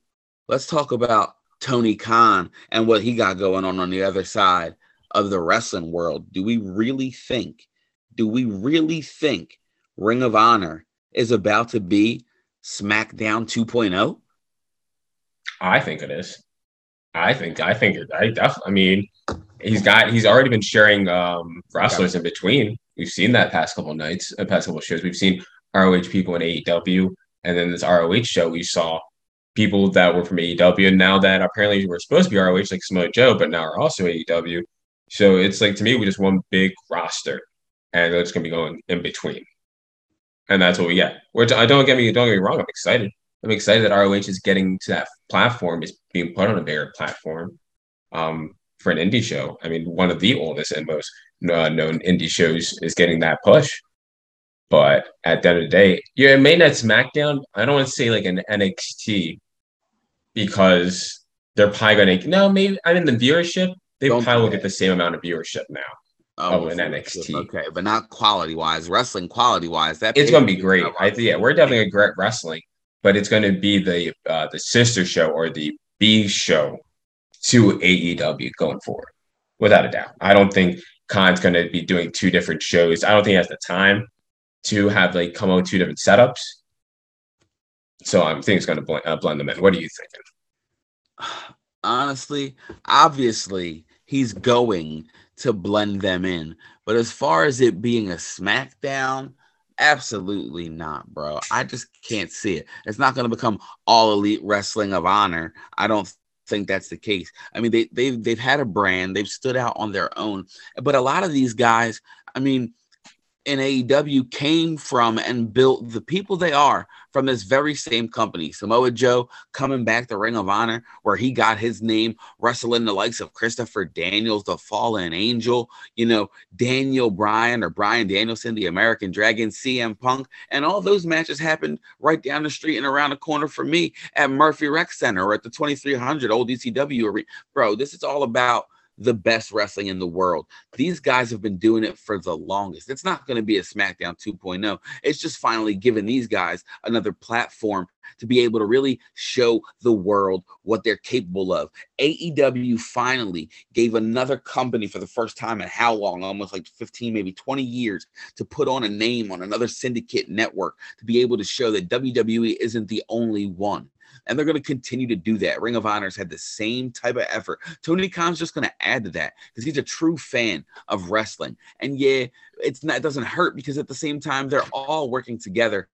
Let's talk about Tony Khan and what he got going on on the other side of the wrestling world. Do we really think, do we really think Ring of Honor is about to be SmackDown 2.0? I think it is. I think I think it, I definitely. I mean, he's got he's already been sharing um, wrestlers in between. We've seen that past couple nights, uh, past couple shows. We've seen ROH people in AEW, and then this ROH show we saw people that were from AEW, and now that apparently we're supposed to be ROH like Samoa Joe, but now we're also AEW. So it's like to me, we just one big roster, and it's gonna be going in between, and that's what we get. Which I don't get me don't get me wrong, I'm excited. I'm excited that ROH is getting to that platform, is being put on a bigger platform um, for an indie show. I mean, one of the oldest and most uh, known indie shows is getting that push. But at the end of the day, it may not SmackDown. I don't want to say like an NXT because they're probably going to no, maybe I mean the viewership. They Don't probably will get the same amount of viewership now. Oh, an NXT. Okay, but not quality wise, wrestling quality wise. That It's going to be great. I think yeah, we're definitely a great wrestling, but it's going to be the uh, the sister show or the B show to AEW going forward, without a doubt. I don't think Khan's going to be doing two different shows. I don't think he has the time to have like come out two different setups. So I'm think it's going to blend, uh, blend them in. What are you thinking? honestly, obviously, he's going to blend them in. But as far as it being a SmackDown, absolutely not, bro. I just can't see it. It's not going to become all elite wrestling of honor. I don't think that's the case. I mean, they they've they've had a brand, they've stood out on their own. But a lot of these guys, I mean, in AEW came from and built the people they are from this very same company. Samoa Joe coming back to Ring of Honor, where he got his name wrestling the likes of Christopher Daniels, the Fallen Angel, you know, Daniel Bryan or Bryan Danielson, the American Dragon, CM Punk, and all those matches happened right down the street and around the corner for me at Murphy Rec Center or at the 2300 old arena. Bro, this is all about the best wrestling in the world. These guys have been doing it for the longest. It's not going to be a SmackDown 2.0. It's just finally giving these guys another platform to be able to really show the world what they're capable of. AEW finally gave another company for the first time in how long? Almost like 15, maybe 20 years to put on a name on another syndicate network to be able to show that WWE isn't the only one and they're going to continue to do that. Ring of Honor's had the same type of effort. Tony Khan's just going to add to that because he's a true fan of wrestling. And yeah, it's not it doesn't hurt because at the same time they're all working together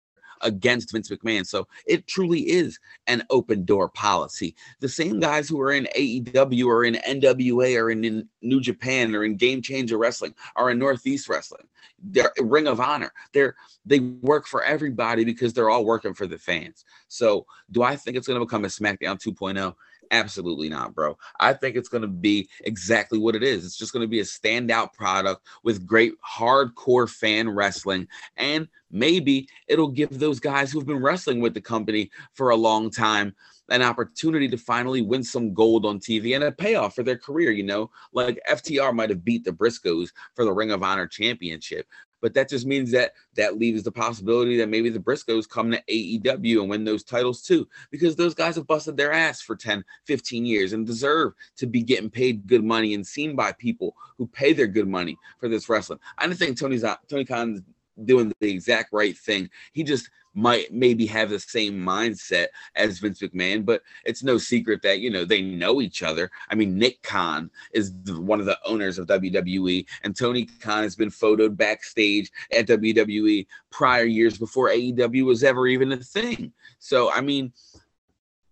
against Vince McMahon. So it truly is an open door policy. The same guys who are in AEW or in NWA or in, in New Japan or in Game Changer Wrestling are in Northeast Wrestling. They're Ring of Honor. They're they work for everybody because they're all working for the fans. So do I think it's going to become a SmackDown 2.0? Absolutely not, bro. I think it's going to be exactly what it is. It's just going to be a standout product with great hardcore fan wrestling. And maybe it'll give those guys who've been wrestling with the company for a long time an opportunity to finally win some gold on TV and a payoff for their career. You know, like FTR might have beat the Briscoes for the Ring of Honor championship, but that just means that that leaves the possibility that maybe the Briscoes come to AEW and win those titles too, because those guys have busted their ass for 10, 15 years and deserve to be getting paid good money and seen by people who pay their good money for this wrestling. I don't think Tony's not, Tony Khan's doing the exact right thing. He just might maybe have the same mindset as Vince McMahon, but it's no secret that you know they know each other. I mean, Nick Khan is one of the owners of WWE, and Tony Khan has been photoed backstage at WWE prior years before AEW was ever even a thing. So, I mean,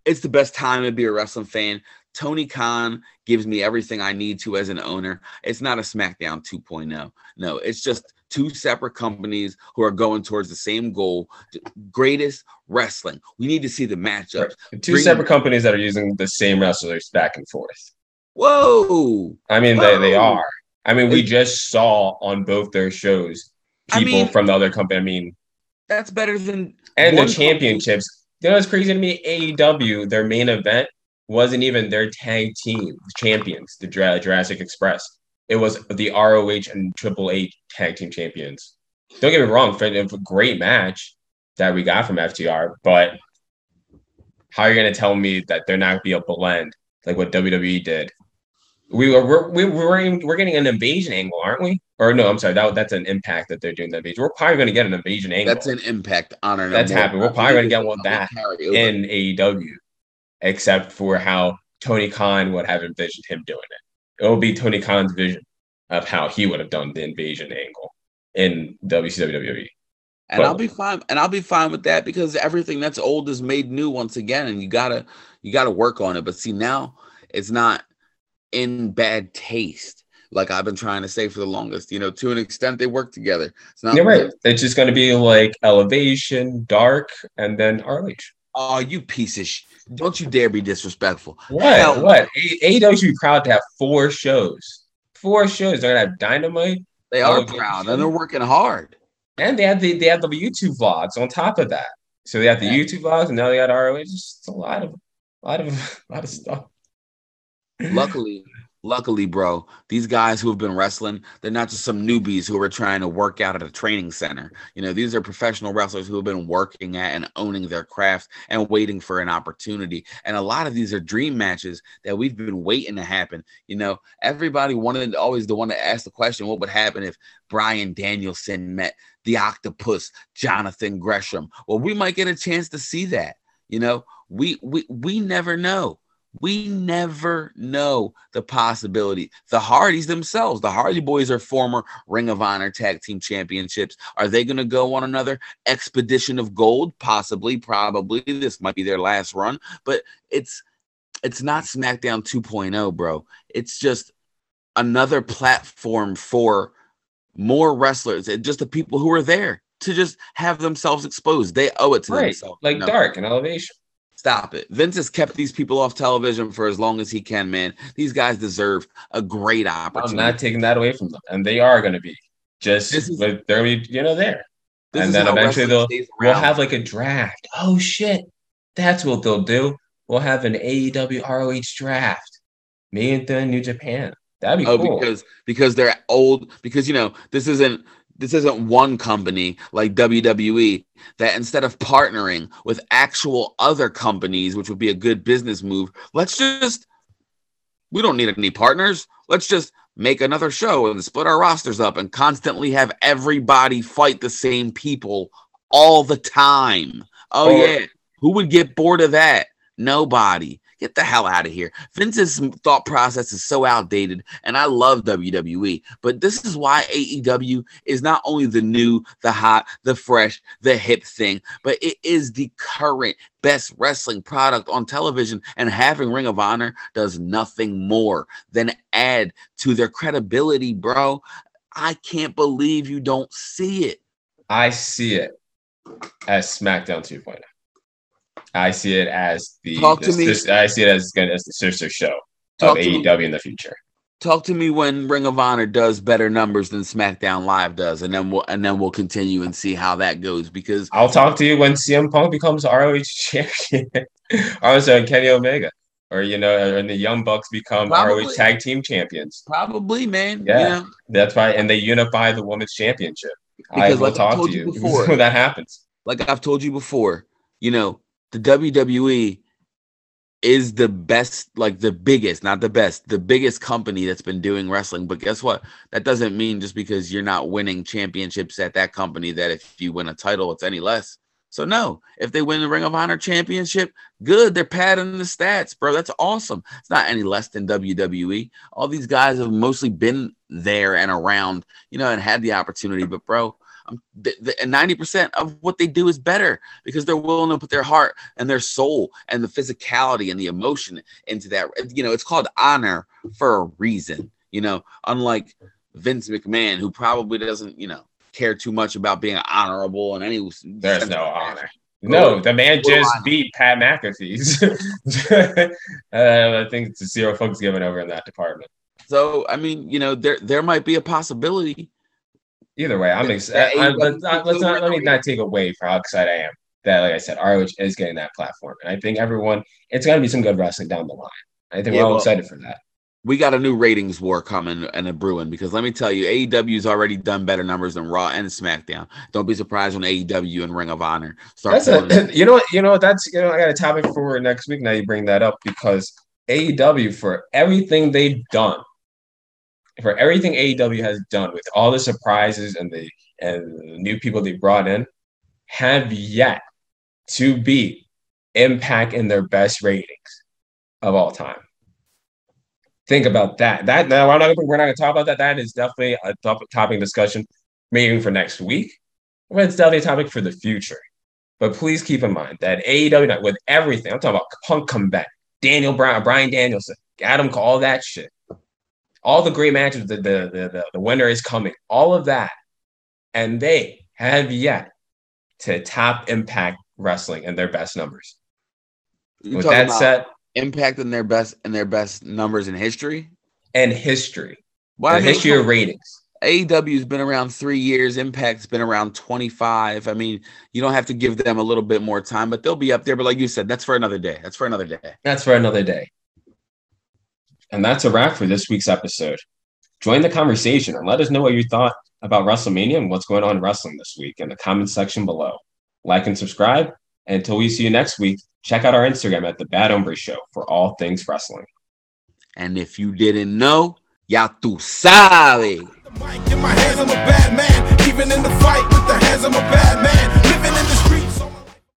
it's the best time to be a wrestling fan. Tony Khan gives me everything I need to as an owner. It's not a SmackDown 2.0. No, it's just two separate companies who are going towards the same goal greatest wrestling. We need to see the matchups. Two Bring- separate companies that are using the same wrestlers back and forth. Whoa. I mean, they, they are. I mean, we It- just saw on both their shows I people mean- from the other company. I mean, That's better than and the championships. You know what's crazy to me? AEW, their main event wasn't even their tag team champions, the Jurassic Express. It was the ROH and Triple A tag team champions. Don't get me wrong, for a great match that we got from FTR, but how are you gonna tell me that they're not gonna be a blend like what WWE did? We were we're we- we're, we're getting an invasion angle, aren't we? Or no, I'm sorry, that that's an impact that they're doing the invasion. We're probably gonna get an invasion angle. That's an impact honor. That's happening. We're probably gonna get one of that in AEW, except for how Tony Khan would have envisioned him doing it. It will be Tony Khan's vision of how he would have done the invasion angle in WCW. and I'll be fine. And I'll be fine with that because everything that's old is made new once again, and you gotta you gotta work on it. But see, now it's not in bad taste, like I've been trying to say for the longest. You know, to an extent, they work together. It's not. You're right. It's just going to be like Elevation, Dark, and then ROH. Oh, you piece of sh! Don't you dare be disrespectful. What? Hell. What? A- AEW should be proud to have four shows. Four shows. They're gonna have Dynamite, They are proud and they're working hard. and they have the they have the YouTube vlogs on top of that. So they have the Yeah. YouTube vlogs, and now they got ROH. It's just a lot of, a lot of, a lot of stuff. luckily luckily bro these guys who have been wrestling they're not just some newbies who are trying to work out at a training center. You know these are professional wrestlers who have been working at and owning their craft and waiting for an opportunity. And a lot of these are dream matches that we've been waiting to happen. You know everybody wanted always the one to ask the question what would happen if bryan danielson met the octopus jonathan gresham? Well we might get a chance to see that. You know we we we never know we never know the possibility. The Hardys themselves, the Hardy Boys are former Ring of Honor Tag Team Championships. Are they going to go on another expedition of gold? Possibly, probably. This might be their last run, but it's it's not SmackDown 2.0, bro. It's just another platform for more wrestlers and just the people who are there to just have themselves exposed. They owe it to Right, themselves. like? Dark and Elevation. Stop it. Vince has kept these people off television for as long as he can, man. These guys deserve a great opportunity. I'm not taking that away from them, and they are going to be just is- but they're you know there. And then eventually they'll we'll have like a draft. Oh shit, that's what they'll do. We'll have an AEW ROH draft, Me and the New Japan. That'd be oh cool. because because they're old because you know this isn't this isn't one company like WWE that instead of partnering with actual other companies which would be a good business move let's just we don't need any partners. Let's just make another show and split our rosters up and constantly have everybody fight the same people all the time. Oh Or- yeah. Who would get bored of that? Nobody get the hell out of here. Vince's thought process is so outdated and i love wwe but this is why aew is not only the new the hot the fresh the hip thing but it is the current best wrestling product on television and having ring of honor does nothing more than add to their credibility bro. I can't believe you don't see it. I see it as SmackDown 2.0. I see it as the Talk to this- me. this- I see it as as the sister show Talk of to me. AEW in the future. talk to me when Ring of Honor does better numbers than SmackDown Live does, and then we'll and then we'll continue and see how that goes. Because I'll talk to you when CM Punk becomes ROH champion. or sorry, Kenny Omega. Or you know, and the Young Bucks become Probably. ROH tag team champions. probably, man, Yeah. you know, That's why, and they unify the women's championship. I Because will like I talk to you you before- when that happens. like I've told you before, you know, the WWE is the best, like the biggest, not the best, the biggest company that's been doing wrestling. But guess what? That doesn't mean just because you're not winning championships at that company that if you win a title, it's any less. So no, if they win the Ring of Honor championship, good. They're padding the stats, bro. That's awesome. It's not any less than WWE. All these guys have mostly been there and around, you know, and had the opportunity. But bro, um, th- th- and ninety percent of what they do is better because they're willing to put their heart and their soul and the physicality and the emotion into that. You know, it's called honor for a reason. You know, unlike Vince McMahon, who probably doesn't, you know, care too much about being honorable and any. There's no honor. No, the man just beat Pat McAfee's. uh, I think it's zero folks given over in that department. So I mean, you know, there there might be a possibility. Either way, I'm excited. let's not, let's not let me not take away from how excited I am that, like I said, ROH is getting that platform, and I think everyone it's going to be some good wrestling down the line. I think Yeah, we're all well- excited for that. we got a new ratings war coming and a brewing because let me tell you, AEW's already done better numbers than Raw and SmackDown. Don't be surprised when AEW and Ring of Honor start. A, you know what you know that's you know I got a topic for next week. Now you bring that up because AEW for everything they've done, for everything AEW has done with all the surprises and the and the new people they brought in, have yet to beat Impact in their best ratings of all time. Think about that. That now we're not we're not gonna talk about that. That is definitely a topic discussion, maybe for next week. But it's definitely a topic for the future. But please keep in mind that AEW with everything, I'm talking about Punk comeback, Daniel Bryan Danielson, Adam all that shit. All the great matches, the, the, the, the, winner is coming, all of that. And they have yet to top impact wrestling in their best numbers. You With that said, impact in their best in their best numbers in history. and history, Well, the I mean, history of ratings. AEW's been around three years. Impact's been around 25. I mean, you don't have to give them a little bit more time, but they'll be up there. But like you said, that's for another day. That's for another day. That's for another day. And that's a wrap for this week's episode. Join the conversation and let us know what you thought about WrestleMania and what's going on in wrestling this week in the comment section below. Like and subscribe. And until we see you next week, check out our Instagram at The Bad Hombre Show for all things wrestling. And if you didn't know, ya tu sabe. In my hands, I'm a bad man. Even in the fight with the hands, I'm a bad man. Living in the street.